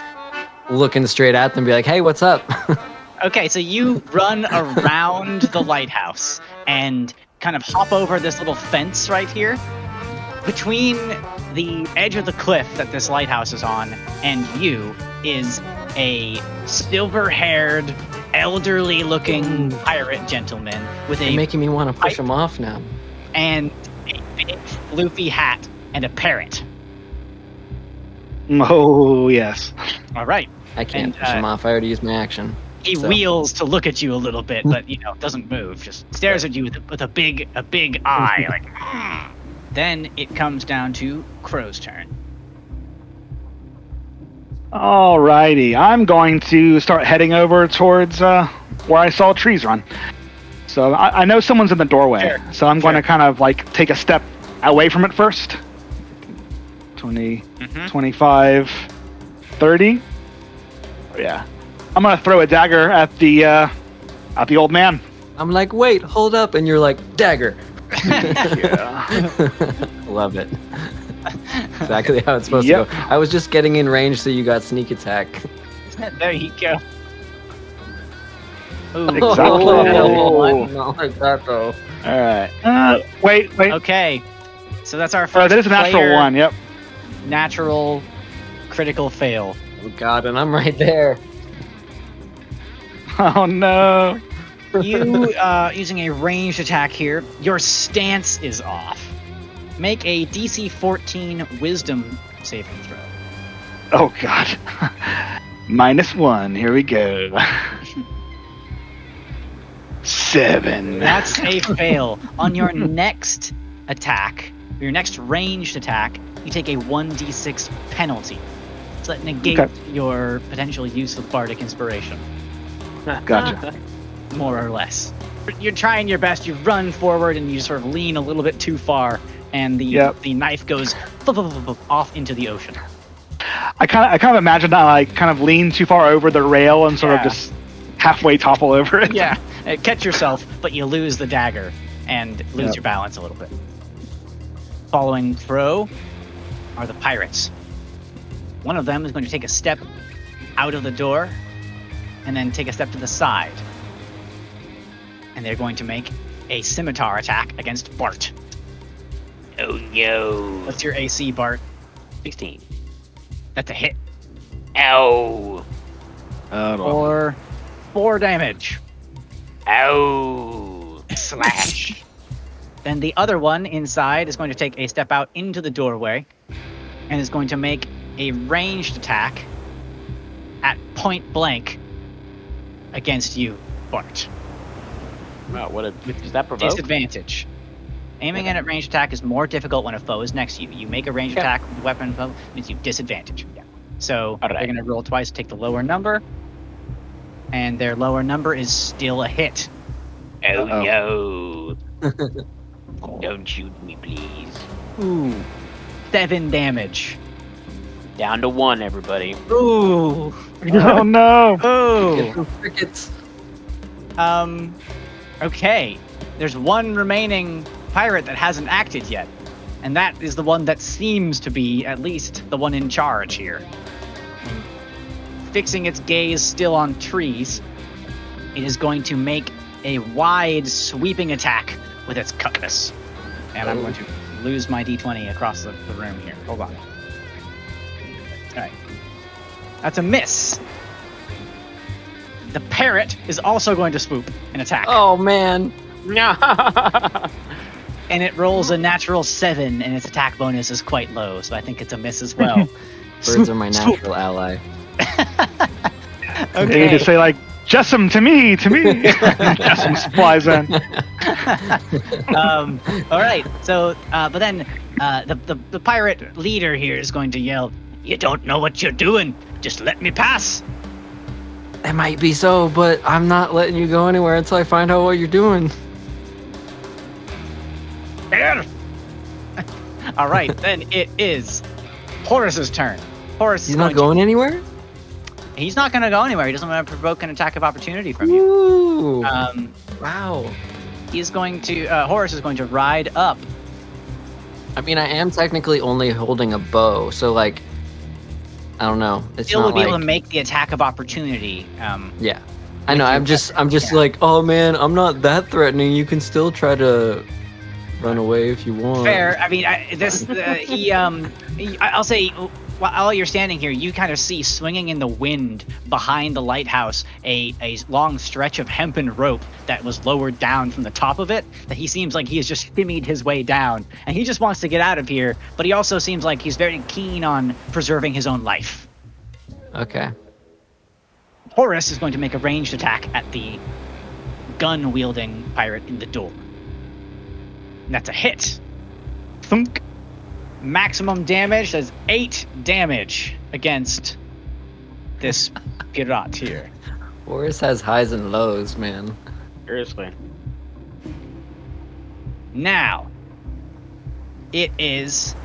looking straight at them, be like, "Hey, what's up?" Okay, so you run around the lighthouse and kind of hop over this little fence right here. Between the edge of the cliff that this lighthouse is on and you is a silver haired, elderly looking pirate gentleman with You're a making me want to push him off now. and a big floofy hat and a parrot. oh yes. All right. I can't And, push them uh, off. I already used my action. He So- wheels to look at you a little bit, but you know doesn't move. Just stares at you with a, with a big a big eye, like. "Hmm." Then it comes down to Crow's turn. Alrighty, I'm going to start heading over towards uh, where I saw trees run. So I, I know someone's in the doorway, Sure, so I'm going to kind of like take a step away from it first. 20, Mm-hmm. 25, 30. Yeah. I'm going to throw a dagger at the uh, at the old man. I'm like, wait, hold up, and you're like, dagger. Yeah. Love it. exactly how it's supposed Yep. to go. I was just getting in range, so you got sneak attack. there you go. Ooh, Exactly. Oh. Not like that though. All right. Uh, wait, wait. Okay, so that's our Oh, first. that is a natural one. Yep. Natural, critical fail. Oh god, and I'm right there. Oh no. You uh, using a ranged attack here. Your stance is off. Make a DC 14 Wisdom saving throw. Oh god. Minus one. Here we go. Seven. That's a fail. On your next attack, your next ranged attack, you take a 1d6 penalty. So that negates Okay. your potential use of Bardic Inspiration, Gotcha. more or less. You're trying your best, you run forward and you sort of lean a little bit too far, and the, Yep. the knife goes off into the ocean. I kind of, I kind of imagine that I kind of lean too far over the rail and sort Yeah. of just halfway topple over it. Yeah, uh, catch yourself, but you lose the dagger and lose Yep. your balance a little bit. Following throw are the pirates. One of them is going to take a step out of the door and then take a step to the side. And they're going to make a scimitar attack against Bart. Oh no. What's your AC, Bart? 16. That's a hit. Ow. Or four damage. Ow. Slash. Then the other one inside is going to take a step out into the doorway and is going to make a ranged attack at point blank against you, Bart. wow, what a. Does that provoke? Disadvantage. Aiming at a ranged attack is more difficult when a foe is next to you. You make a ranged Yeah. attack with a weapon foe means you disadvantage. Yeah. So Alright. they're going to roll twice, take the lower number, and their lower number is still a hit. Oh no. Don't shoot me, please. Ooh, seven damage. Down to one, everybody. Ooh, Oh no. Get ooh. crickets. Um, okay. There's one remaining pirate that hasn't acted yet, and that is the one that seems to be at least the one in charge here. Fixing its gaze still on trees, it is going to make a wide, sweeping attack with its cutlass. And I'm going to lose my d20 across the, the room here. Hold on. Alright. That's a miss. The parrot is also going to swoop and attack. Oh man. No. And it rolls a natural seven, and its attack bonus is quite low, so I think it's a miss as well. Birds are my natural ally. They need okay. to say like, Jessam to me, to me. Jessam flies in. um, all right. So, uh, but then uh, the, the the pirate leader here is going to yell, "You don't know what you're doing. Just let me pass." It might be so, but I'm not letting you go anywhere until I find out what you're doing. All right, then it is Horace's turn. Horace He's is not going going anywhere? He's not going to go anywhere. He doesn't want to provoke an attack of opportunity from you. Um, wow. he's going to. Uh, Horace is going to ride up. I mean, I am technically only holding a bow, so like, I don't know. It's Still would be like, able to make the attack of opportunity. Um, yeah. I know. I'm just, I'm just yeah. like, oh man, I'm not that threatening. You can still try to run away if you want. fair. I mean, I, this uh, he. Um, he, I'll say. While you're standing here, you kind of see swinging in the wind behind the lighthouse a, a long stretch of hempen rope that was lowered down from the top of it. That he seems like he has just shimmied his way down, and he just wants to get out of here. But he also seems like he's very keen on preserving his own life. Okay. Horace is going to make a ranged attack at the gun wielding pirate in the door. And that's a hit. Thunk. Maximum damage does eight damage against this pirate here. Boris has highs and lows, man. Seriously. Now, it is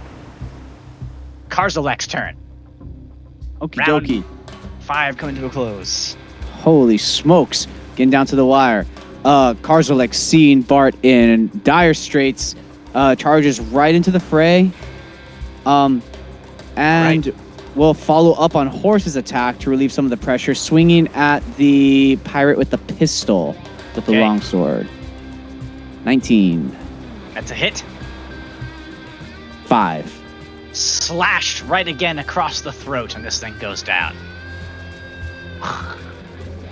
Karzalek's turn. Okie Round- dokie. Five coming to a close. Holy smokes. Getting down to the wire. Uh, Karzalek seeing Bart in dire straits, uh, charges right into the fray. Um, and will follow up on Horace's attack to relieve some of the pressure, swinging at the pirate with the pistol with the longsword. 19. That's a hit. 5. Slashed right again across the throat, and this thing goes down.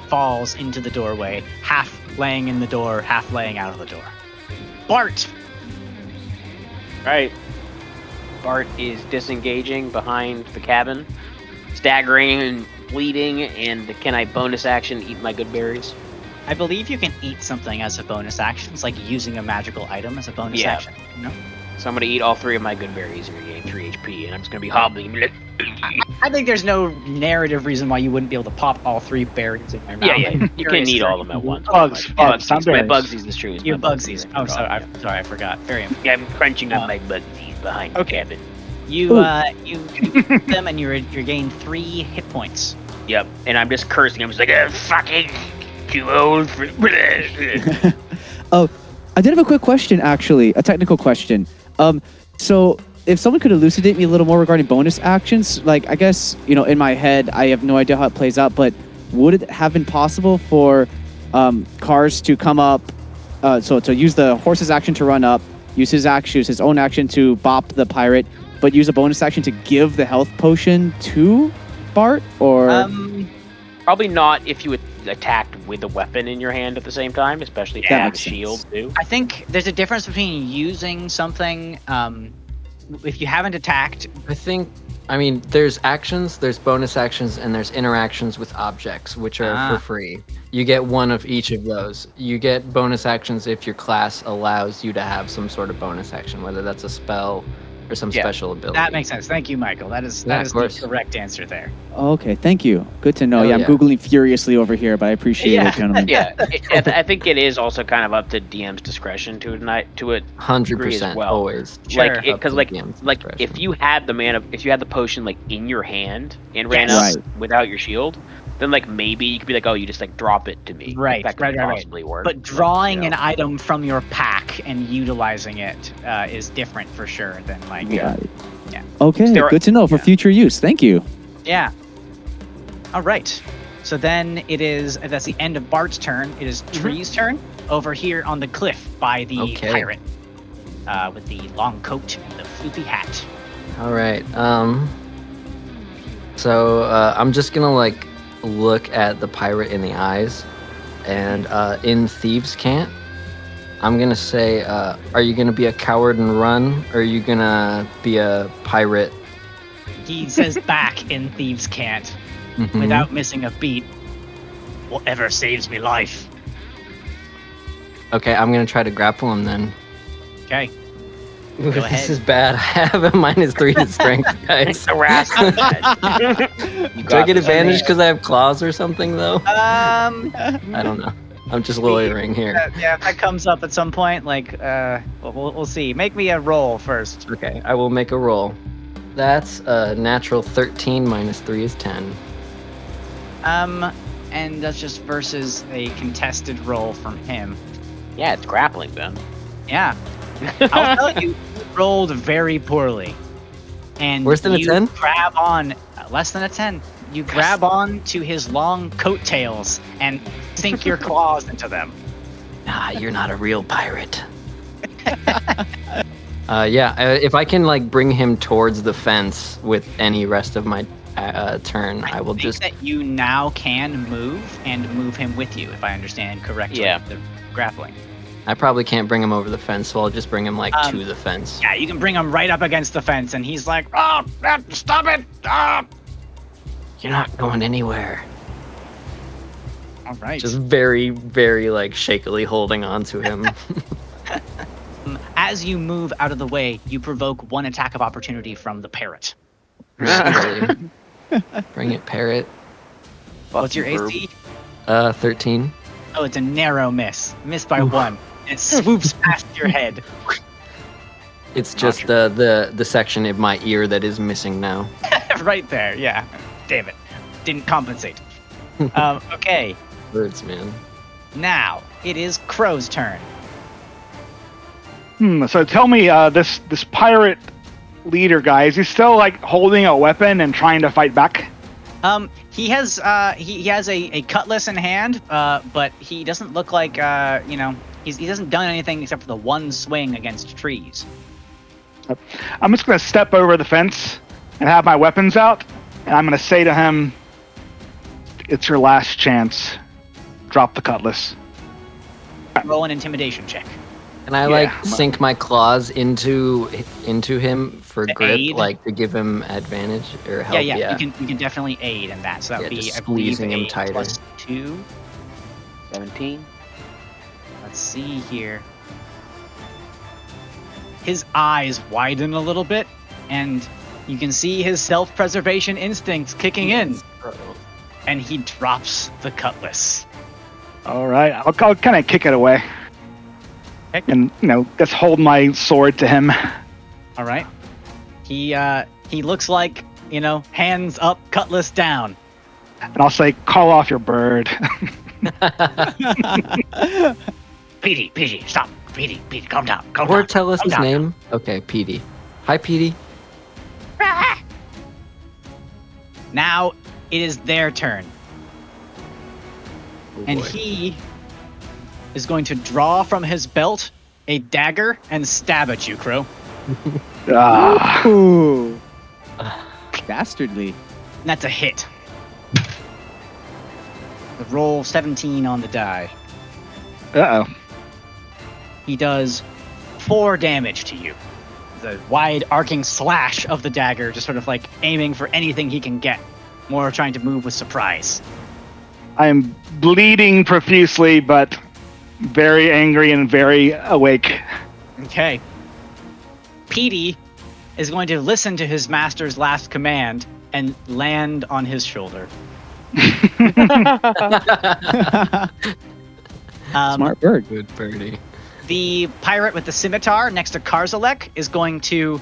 Falls into the doorway, half laying in the door, half laying out of the door. Bart! Right. Bart is disengaging behind the cabin, staggering and bleeding, and can I bonus action eat my good berries? I believe you can eat something as a bonus action. It's like using a magical item as a bonus Yeah. action. No? So I'm gonna eat all three of my good berries and regain 3 HP, and I'm just gonna be hobbling. and be like, I think there's no narrative reason why you wouldn't be able to pop all three berries in your mouth. Yeah, yeah. I'm You can eat all of them at once. Bugs, My bugs, not Bugsies. My berries. Bugsies is true. it's Your my bugsies. Oh, sorry. I'm sorry. I forgot. Very important. Yeah, I'm crunching Uh, on my bugsies behind okay. the cabin. You uh, you, you eat them and you re- you gain three hit points. Yep, and I'm just cursing. I'm just like, "Uh, fucking too old for. oh, I did have a quick question, actually, a technical question. Um, so if someone could elucidate me a little more regarding bonus actions, like I guess you know, in my head, I have no idea how it plays out, but would it have been possible for um, cars to come up? Uh, so to use the horse's action to run up, use his action, use his own action to bop the pirate, but use a bonus action to give the health potion to Bart, or Um, Probably not if you attacked with a weapon in your hand at the same time, especially if That you have a shield sense. too. I think there's a difference between using something. Um, if you haven't attacked, I think, I mean, there's actions, there's bonus actions, and there's interactions with objects, which are Ah. for free. You get one of each of those. You get bonus actions if your class allows you to have some sort of bonus action, whether that's a spell or some Yeah, special ability. that makes sense. Thank you, Michael. That is Yeah, that of the correct answer there. okay, thank you. Good to know. Hell yeah, I'm yeah. googling furiously over here, but I appreciate Yeah. it, gentlemen. yeah, it, I think it is also kind of up to DM's discretion to ignite to it. hundred percent well. always. Sure. Like, because to like, DM's like discretion. if you had the mana, if you had the potion like in your hand and ran Yes. up without your shield, then like maybe you could be like, oh, you just like drop it to me. Right, that could right, right, right. possibly work. But drawing you an item from your pack and utilizing it uh, is different for sure than like Yeah. Got it. Yeah. Okay, There are- good to know for yeah. future use. Thank you. Yeah. All right. So then it is that's the end of Bart's turn. It is Tree's turn over here on the cliff by the Okay. pirate uh, with the long coat and the floopy hat. All right. Um. So uh, I'm just gonna like look at the pirate in the eyes, and uh, in thieves' cant. I'm gonna say, uh, are you gonna be a coward and run, or are you gonna be a pirate? He says back in Thieves' Cant Mhm. without missing a beat. Whatever saves me life. Okay, I'm gonna try to grapple him then. Okay. Ooh, Go this ahead. is bad. I have a minus three to strength, guys. Harass Do I get advantage because I have claws or something, though? Um, I don't know. I'm just loitering here. yeah, yeah, if that comes up at some point, like, uh, we'll, we'll, we'll see. Make me a roll first. Okay, I will make a roll. That's a natural 13 minus 3 is 10. Um, and that's just versus a contested roll from him. Yeah, it's grappling, then. Yeah. I'll tell you, you rolled very poorly. And Worse than a you 10? grab on, uh, less than a 10. You grab on to his long coattails and sink your claws into them. Nah, you're not a real pirate. uh, yeah, uh, if I can like bring him towards the fence with any rest of my uh, uh, turn, I, will think just. that you now can move and move him with you, if I understand correctly. Yeah. The grappling. I probably can't bring him over the fence, so I'll just bring him like Um, to the fence. Yeah, you can bring him right up against the fence, and he's like, "Oh, stop it! Ah!" You're not going anywhere. All right. Just very, very like shakily holding on to him. As you move out of the way, you provoke one attack of opportunity from the parrot. Really. Bring it, parrot. What's your AC? Uh, 13. Oh, it's a narrow miss. Miss by one. It swoops past your head. It's just the, the the section of my ear that is missing now. right there, yeah. Damn it. Didn't compensate. um, okay, Birds, man. now it is Crow's turn. Hmm, so tell me, uh, this this pirate leader guy is he still like holding a weapon and trying to fight back? Um, he has uh, he, he has a, a cutlass in hand, uh, but he doesn't look like uh, you know, he's, he hasn't done anything except for the one swing against trees. I'm just gonna step over the fence and have my weapons out, and I'm gonna say to him, "It's your last chance. Drop the cutlass." Roll an intimidation check. Can I Yeah, like my- sink my claws into into him for To grip, aid? like to give him advantage or help? yeah, yeah, You can you can definitely aid in that. So that would Yeah, be just I believe squeezing him a tighter. plus two. 17. Let's see here. His eyes widen a little bit, and you can see his self-preservation instincts kicking in, and he drops the cutlass. All right, I'll, I'll kind of kick it away, Heck. and you know, just hold my sword to him. All right. He uh he looks like you know hands up, cutlass down. and I'll say, "Call off your bird." Petey, Petey, stop. Petey, Petey, calm down, calm or down. tell us his down. name. Okay, Petey. Hi, Petey. Now it is their turn, Oh, and boy. he is going to draw from his belt a dagger and stab at you, Crow. ah, Ooh. Dastardly. And that's a hit. The roll 17 on the die. uh oh. He does four damage to you. The wide arcing slash of the dagger, just sort of like aiming for anything he can get. More trying to move with surprise. I am bleeding profusely, but very angry and very awake. Okay. Petey is going to listen to his master's last command and land on his shoulder. Um, Smart bird. Good birdie. The pirate with the scimitar next to Karzalek is going to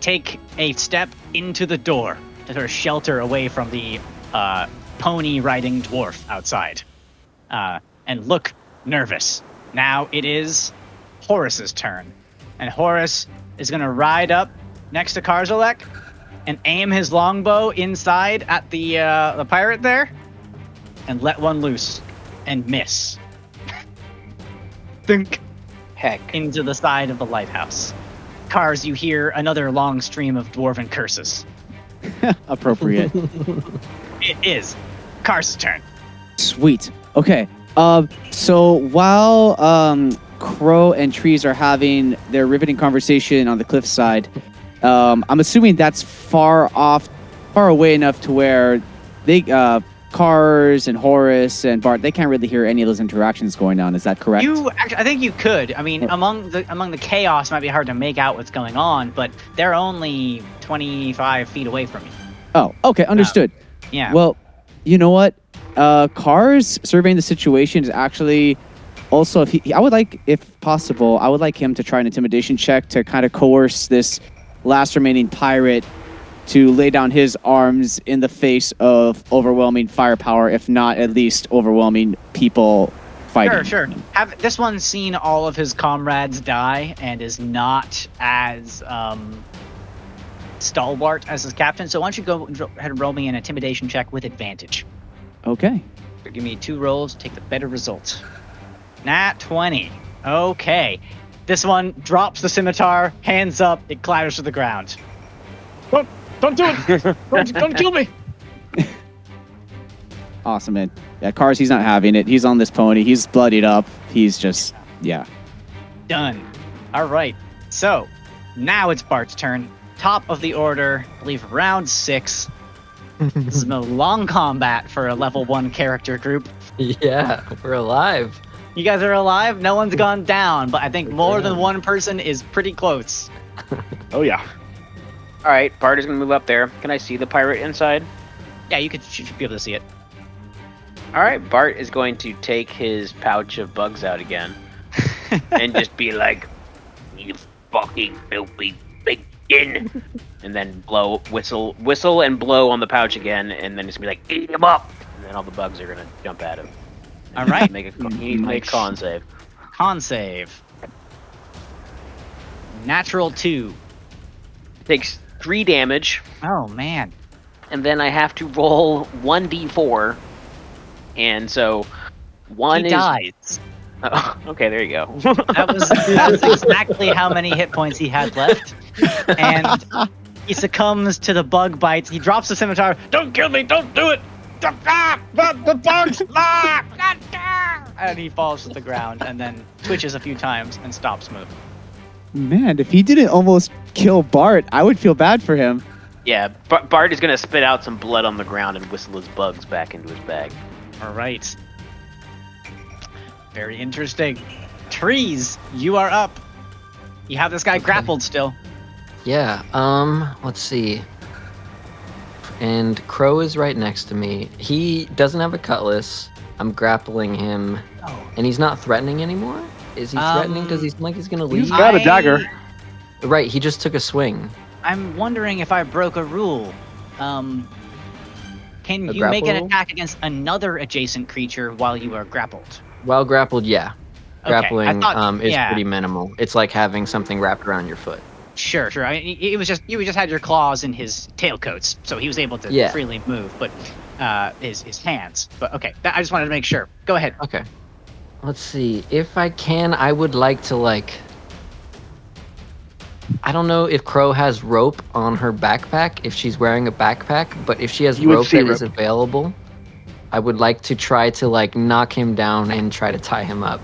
take a step into the door to sort of shelter away from the uh, pony riding dwarf outside uh, and look nervous. Now it is Horace's turn. And Horace is going to ride up next to Karzalek and aim his longbow inside at the, uh, the pirate there and let one loose and miss. Think Heck. into the side of the lighthouse. Cars, you hear another long stream of dwarven curses. Appropriate. It is Cars' turn. Sweet. Okay. Um. So while um Crow and Trees are having their riveting conversation on the cliffside, um, I'm assuming that's far off, far away enough to where they uh Cars and Horace and Bart, they can't really hear any of those interactions going on. Is that correct? You I think you could. I mean, among the among the chaos, it might be hard to make out what's going on, but they're only 25 feet away from you. Oh, okay, understood. Yeah. Well, you know what? Uh, Cars surveying the situation is actually also if he, I would like, if possible, I would like him to try an intimidation check to kind of coerce this last remaining pirate to lay down his arms in the face of overwhelming firepower, if not at least overwhelming people fighting. Sure, sure. Have this one's seen all of his comrades die and is not as um, stalwart as his captain. So why don't you go ahead and roll me an intimidation check with advantage? Okay. So give me two rolls, take the better result. Nat 20. Okay. This one drops the scimitar, hands up, it clatters to the ground. Don't, don't do it! Don't, don't kill me! Awesome, man. Yeah, Cars, he's not having it. He's on this pony. He's bloodied up. He's just, yeah. Done. All right. So now it's Bart's turn. Top of the order, I believe round six. This is a long combat for a level one character group. Yeah, we're alive. You guys are alive. No one's gone down, but I think more than one person is pretty close. Oh yeah. All right, Bart is gonna move up there. Can I see the pirate inside? Yeah, you could you should be able to see it. All right, Bart is going to take his pouch of bugs out again and just be like, "You fucking filthy bacon," and then blow, whistle, whistle, and blow on the pouch again, and then just be like, "Eat him up!" And then all the bugs are gonna jump at him. All right. Make a con- he make a con save. Con save. Natural two. Takes three damage, Oh man. and then I have to roll one d4, and so one he is dies. Oh, okay, there you go. That was that's exactly how many hit points he had left. And he succumbs to the bug bites. He drops the scimitar. Don't kill me! Don't do it! Ah, the, the bugs! Ah, ah, ah." And he falls to the ground and then twitches a few times and stops moving. Man, if he didn't almost kill Bart, I would feel bad for him. Yeah, Bar- Bart is gonna spit out some blood on the ground and whistle his bugs back into his bag. All right. Very interesting. Trees, you are up. You have this guy grappled still. Yeah. Um. Let's see. And Crow is right next to me. He doesn't have a cutlass. I'm grappling him, Oh. and he's not threatening anymore. Is he threatening? Does he Um, seem like he's gonna He's leave? got a dagger. Right. He just took a swing. I'm wondering if I broke a rule. Um, can A you make an attack against another adjacent creature while you are grappled? While grappled, yeah. Okay, Grappling thought- um, is yeah. pretty minimal. It's like having something wrapped around your foot. Sure, sure. I, it it was just you just had your claws in his tailcoats, so he was able to Yeah. freely move, but uh, his his hands. But okay, that, I just wanted to make sure. Go ahead. Okay. Let's see. If I can, I would like to like. I don't know if Crow has rope on her backpack, if she's wearing a backpack, but if she has You rope see that is rope. available, I would like to try to like knock him down and try to tie him up.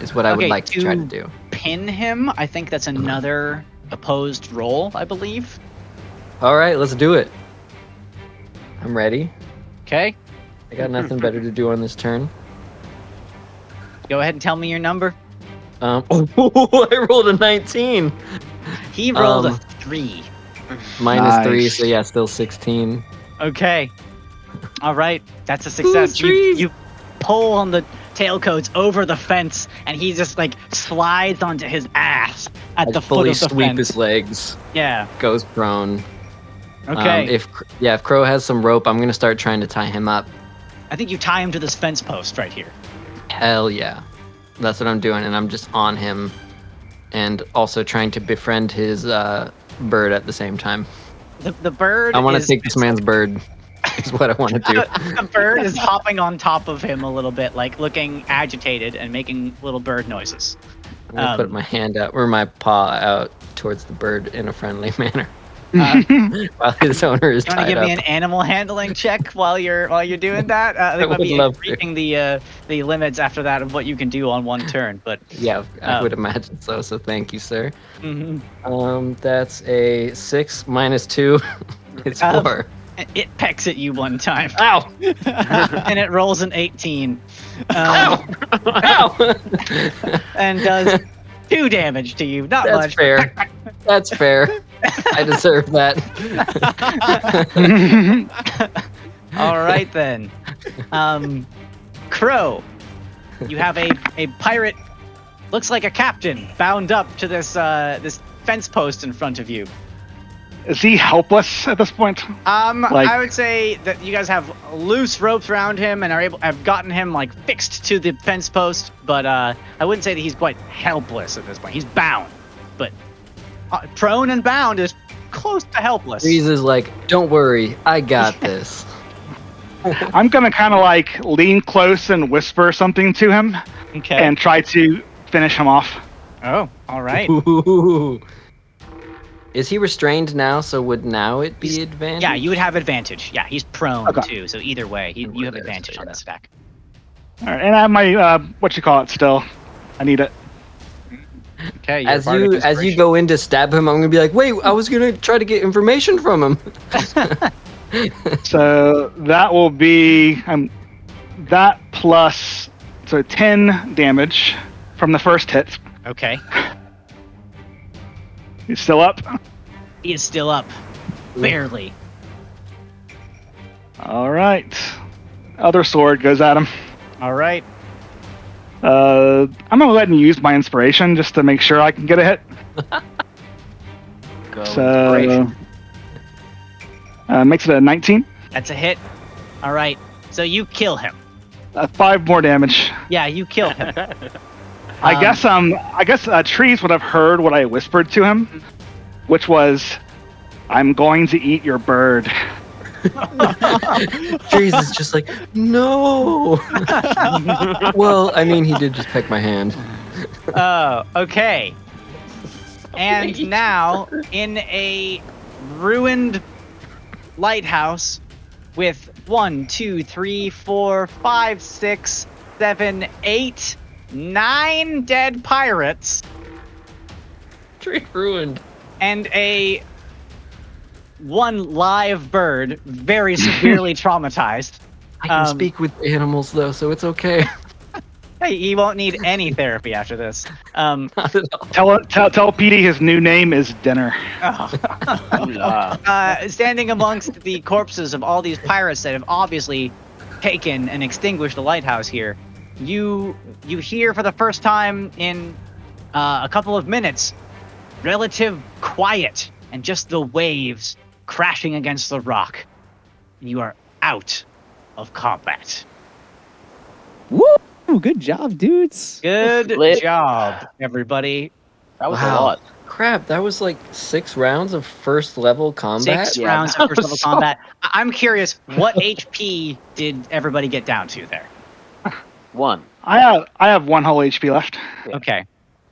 Is what I would like to try to to- do. Pin him. I think that's another opposed roll, I believe. All right, let's do it. I'm ready. Okay, I got nothing better to do on this turn. go ahead and tell me your number. Um, oh, I rolled a 19. He rolled Um, a three. Minus three, Nice. so yeah, still 16. Okay. All right, that's a success. You, you pull on the tailcoats over the fence, and he just like slides onto his ass at I the foot of the sweep fence. his legs, Yeah. goes prone. Okay. Um, if yeah, if Crow has some rope, I'm gonna start trying to tie him up. I think you tie him to this fence post right here. Hell yeah, that's what I'm doing, and I'm just on him, and also trying to befriend his uh, bird at the same time. The, the bird. I want to take this man's bird. Is what I want to do. the bird is hopping on top of him a little bit, like looking agitated and making little bird noises. I'm gonna put um, my hand out or my paw out towards the bird in a friendly manner Uh, while his owner is You want to tied give up. me an animal handling check while you're while you're doing that? Uh, I think I would be love reaching the uh, the limits after that of what you can do on one turn. But Yeah, I Oh. would imagine so. So thank you, sir. mhm. Um, that's a six minus two. it's Um, four. It pecks at you one time, Ow! and it rolls an 18, um, Ow! Ow! and does two damage to you. Not much. That's much. fair. That's fair. I deserve that. All right then. Um, Crow, you have a, a pirate, looks like a captain, bound up to this uh, this fence post in front of you. Is he helpless at this point? Um, Like- I would say that you guys have loose ropes around him and are able have gotten him like fixed to the fence post, but uh, I wouldn't say that he's quite helpless at this point. He's bound, but uh, prone and bound is close to helpless. Breeze is like, don't worry, I got this. I'm gonna kind of like lean close and whisper something to him Okay. and try to finish him off. oh, all right. Ooh. Is he restrained now? So would now it be advantage? Yeah, you would have advantage. Yeah, he's prone Okay. too, so either way, he, you have There's- advantage on this stack. All right, and I have my uh, what you call it still. I need it. Okay. As you as you go in to stab him, I'm gonna be like, wait, I was gonna try to get information from him. So that will be um, that plus so 10 damage from the first hit. Okay. He's still up. He is still up, barely. All right. Other sword goes at him. All right. Uh, I'm gonna go ahead and use my inspiration just to make sure I can get a hit. Go So inspiration. uh, makes it a 19. That's a hit. All right. So you kill him. Uh, five more damage. Yeah, you kill him. I Um, guess um I guess uh, trees would have heard what I whispered to him, which was, "I'm going to eat your bird." Trees is just like, no. well, I mean, he did just peck my hand. Oh, okay. And now, in a ruined lighthouse with one, two, three, four, five, six, seven, eight, nine dead pirates, Tree ruined. and a one live bird, very severely traumatized. I can Um, speak with animals though, so it's okay. Hey, he won't need any therapy after this. Um, Not at all. Tell tell tell Petey his new name is Dinner. Hoorah. uh, standing amongst the corpses of all these pirates that have obviously taken and extinguished the lighthouse here, you you hear for the first time in uh, a couple of minutes relative quiet and just the waves crashing against the rock. And You are out of combat. Woo! Good job, dudes. Good Lit. job, everybody. That was Wow. a lot. Crap, that was like six rounds of first level combat. Six Yeah, rounds of first level so- combat. I'm curious, what HP did everybody get down to there? One. I have I have one whole HP left. Okay.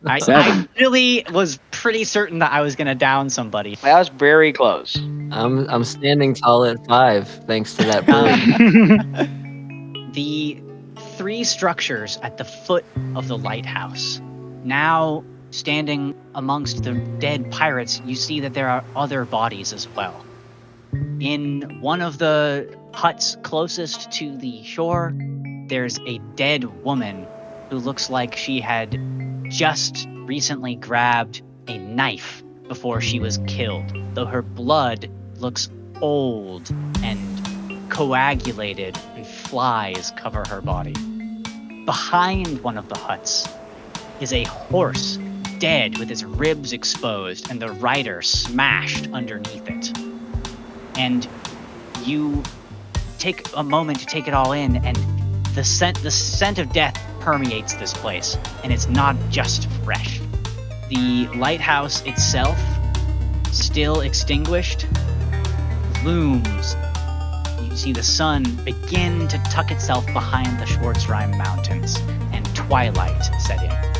I, I Seven. really was pretty certain that I was gonna down somebody. I was very close. I'm I'm standing tall at five thanks to that bird. Um, the three structures at the foot of the lighthouse. Now standing amongst the dead pirates, you see that there are other bodies as well. In one of the huts closest to the shore, there's a dead woman who looks like she had just recently grabbed a knife before she was killed, though her blood looks old and coagulated, and flies cover her body. Behind one of the huts is a horse, dead with its ribs exposed and the rider smashed underneath it. And you take a moment to take it all in, and the scent the scent of death permeates this place, and it's not just fresh. The lighthouse itself, still extinguished, looms. You see the sun begin to tuck itself behind the Schwarzrhein Mountains, and twilight set in.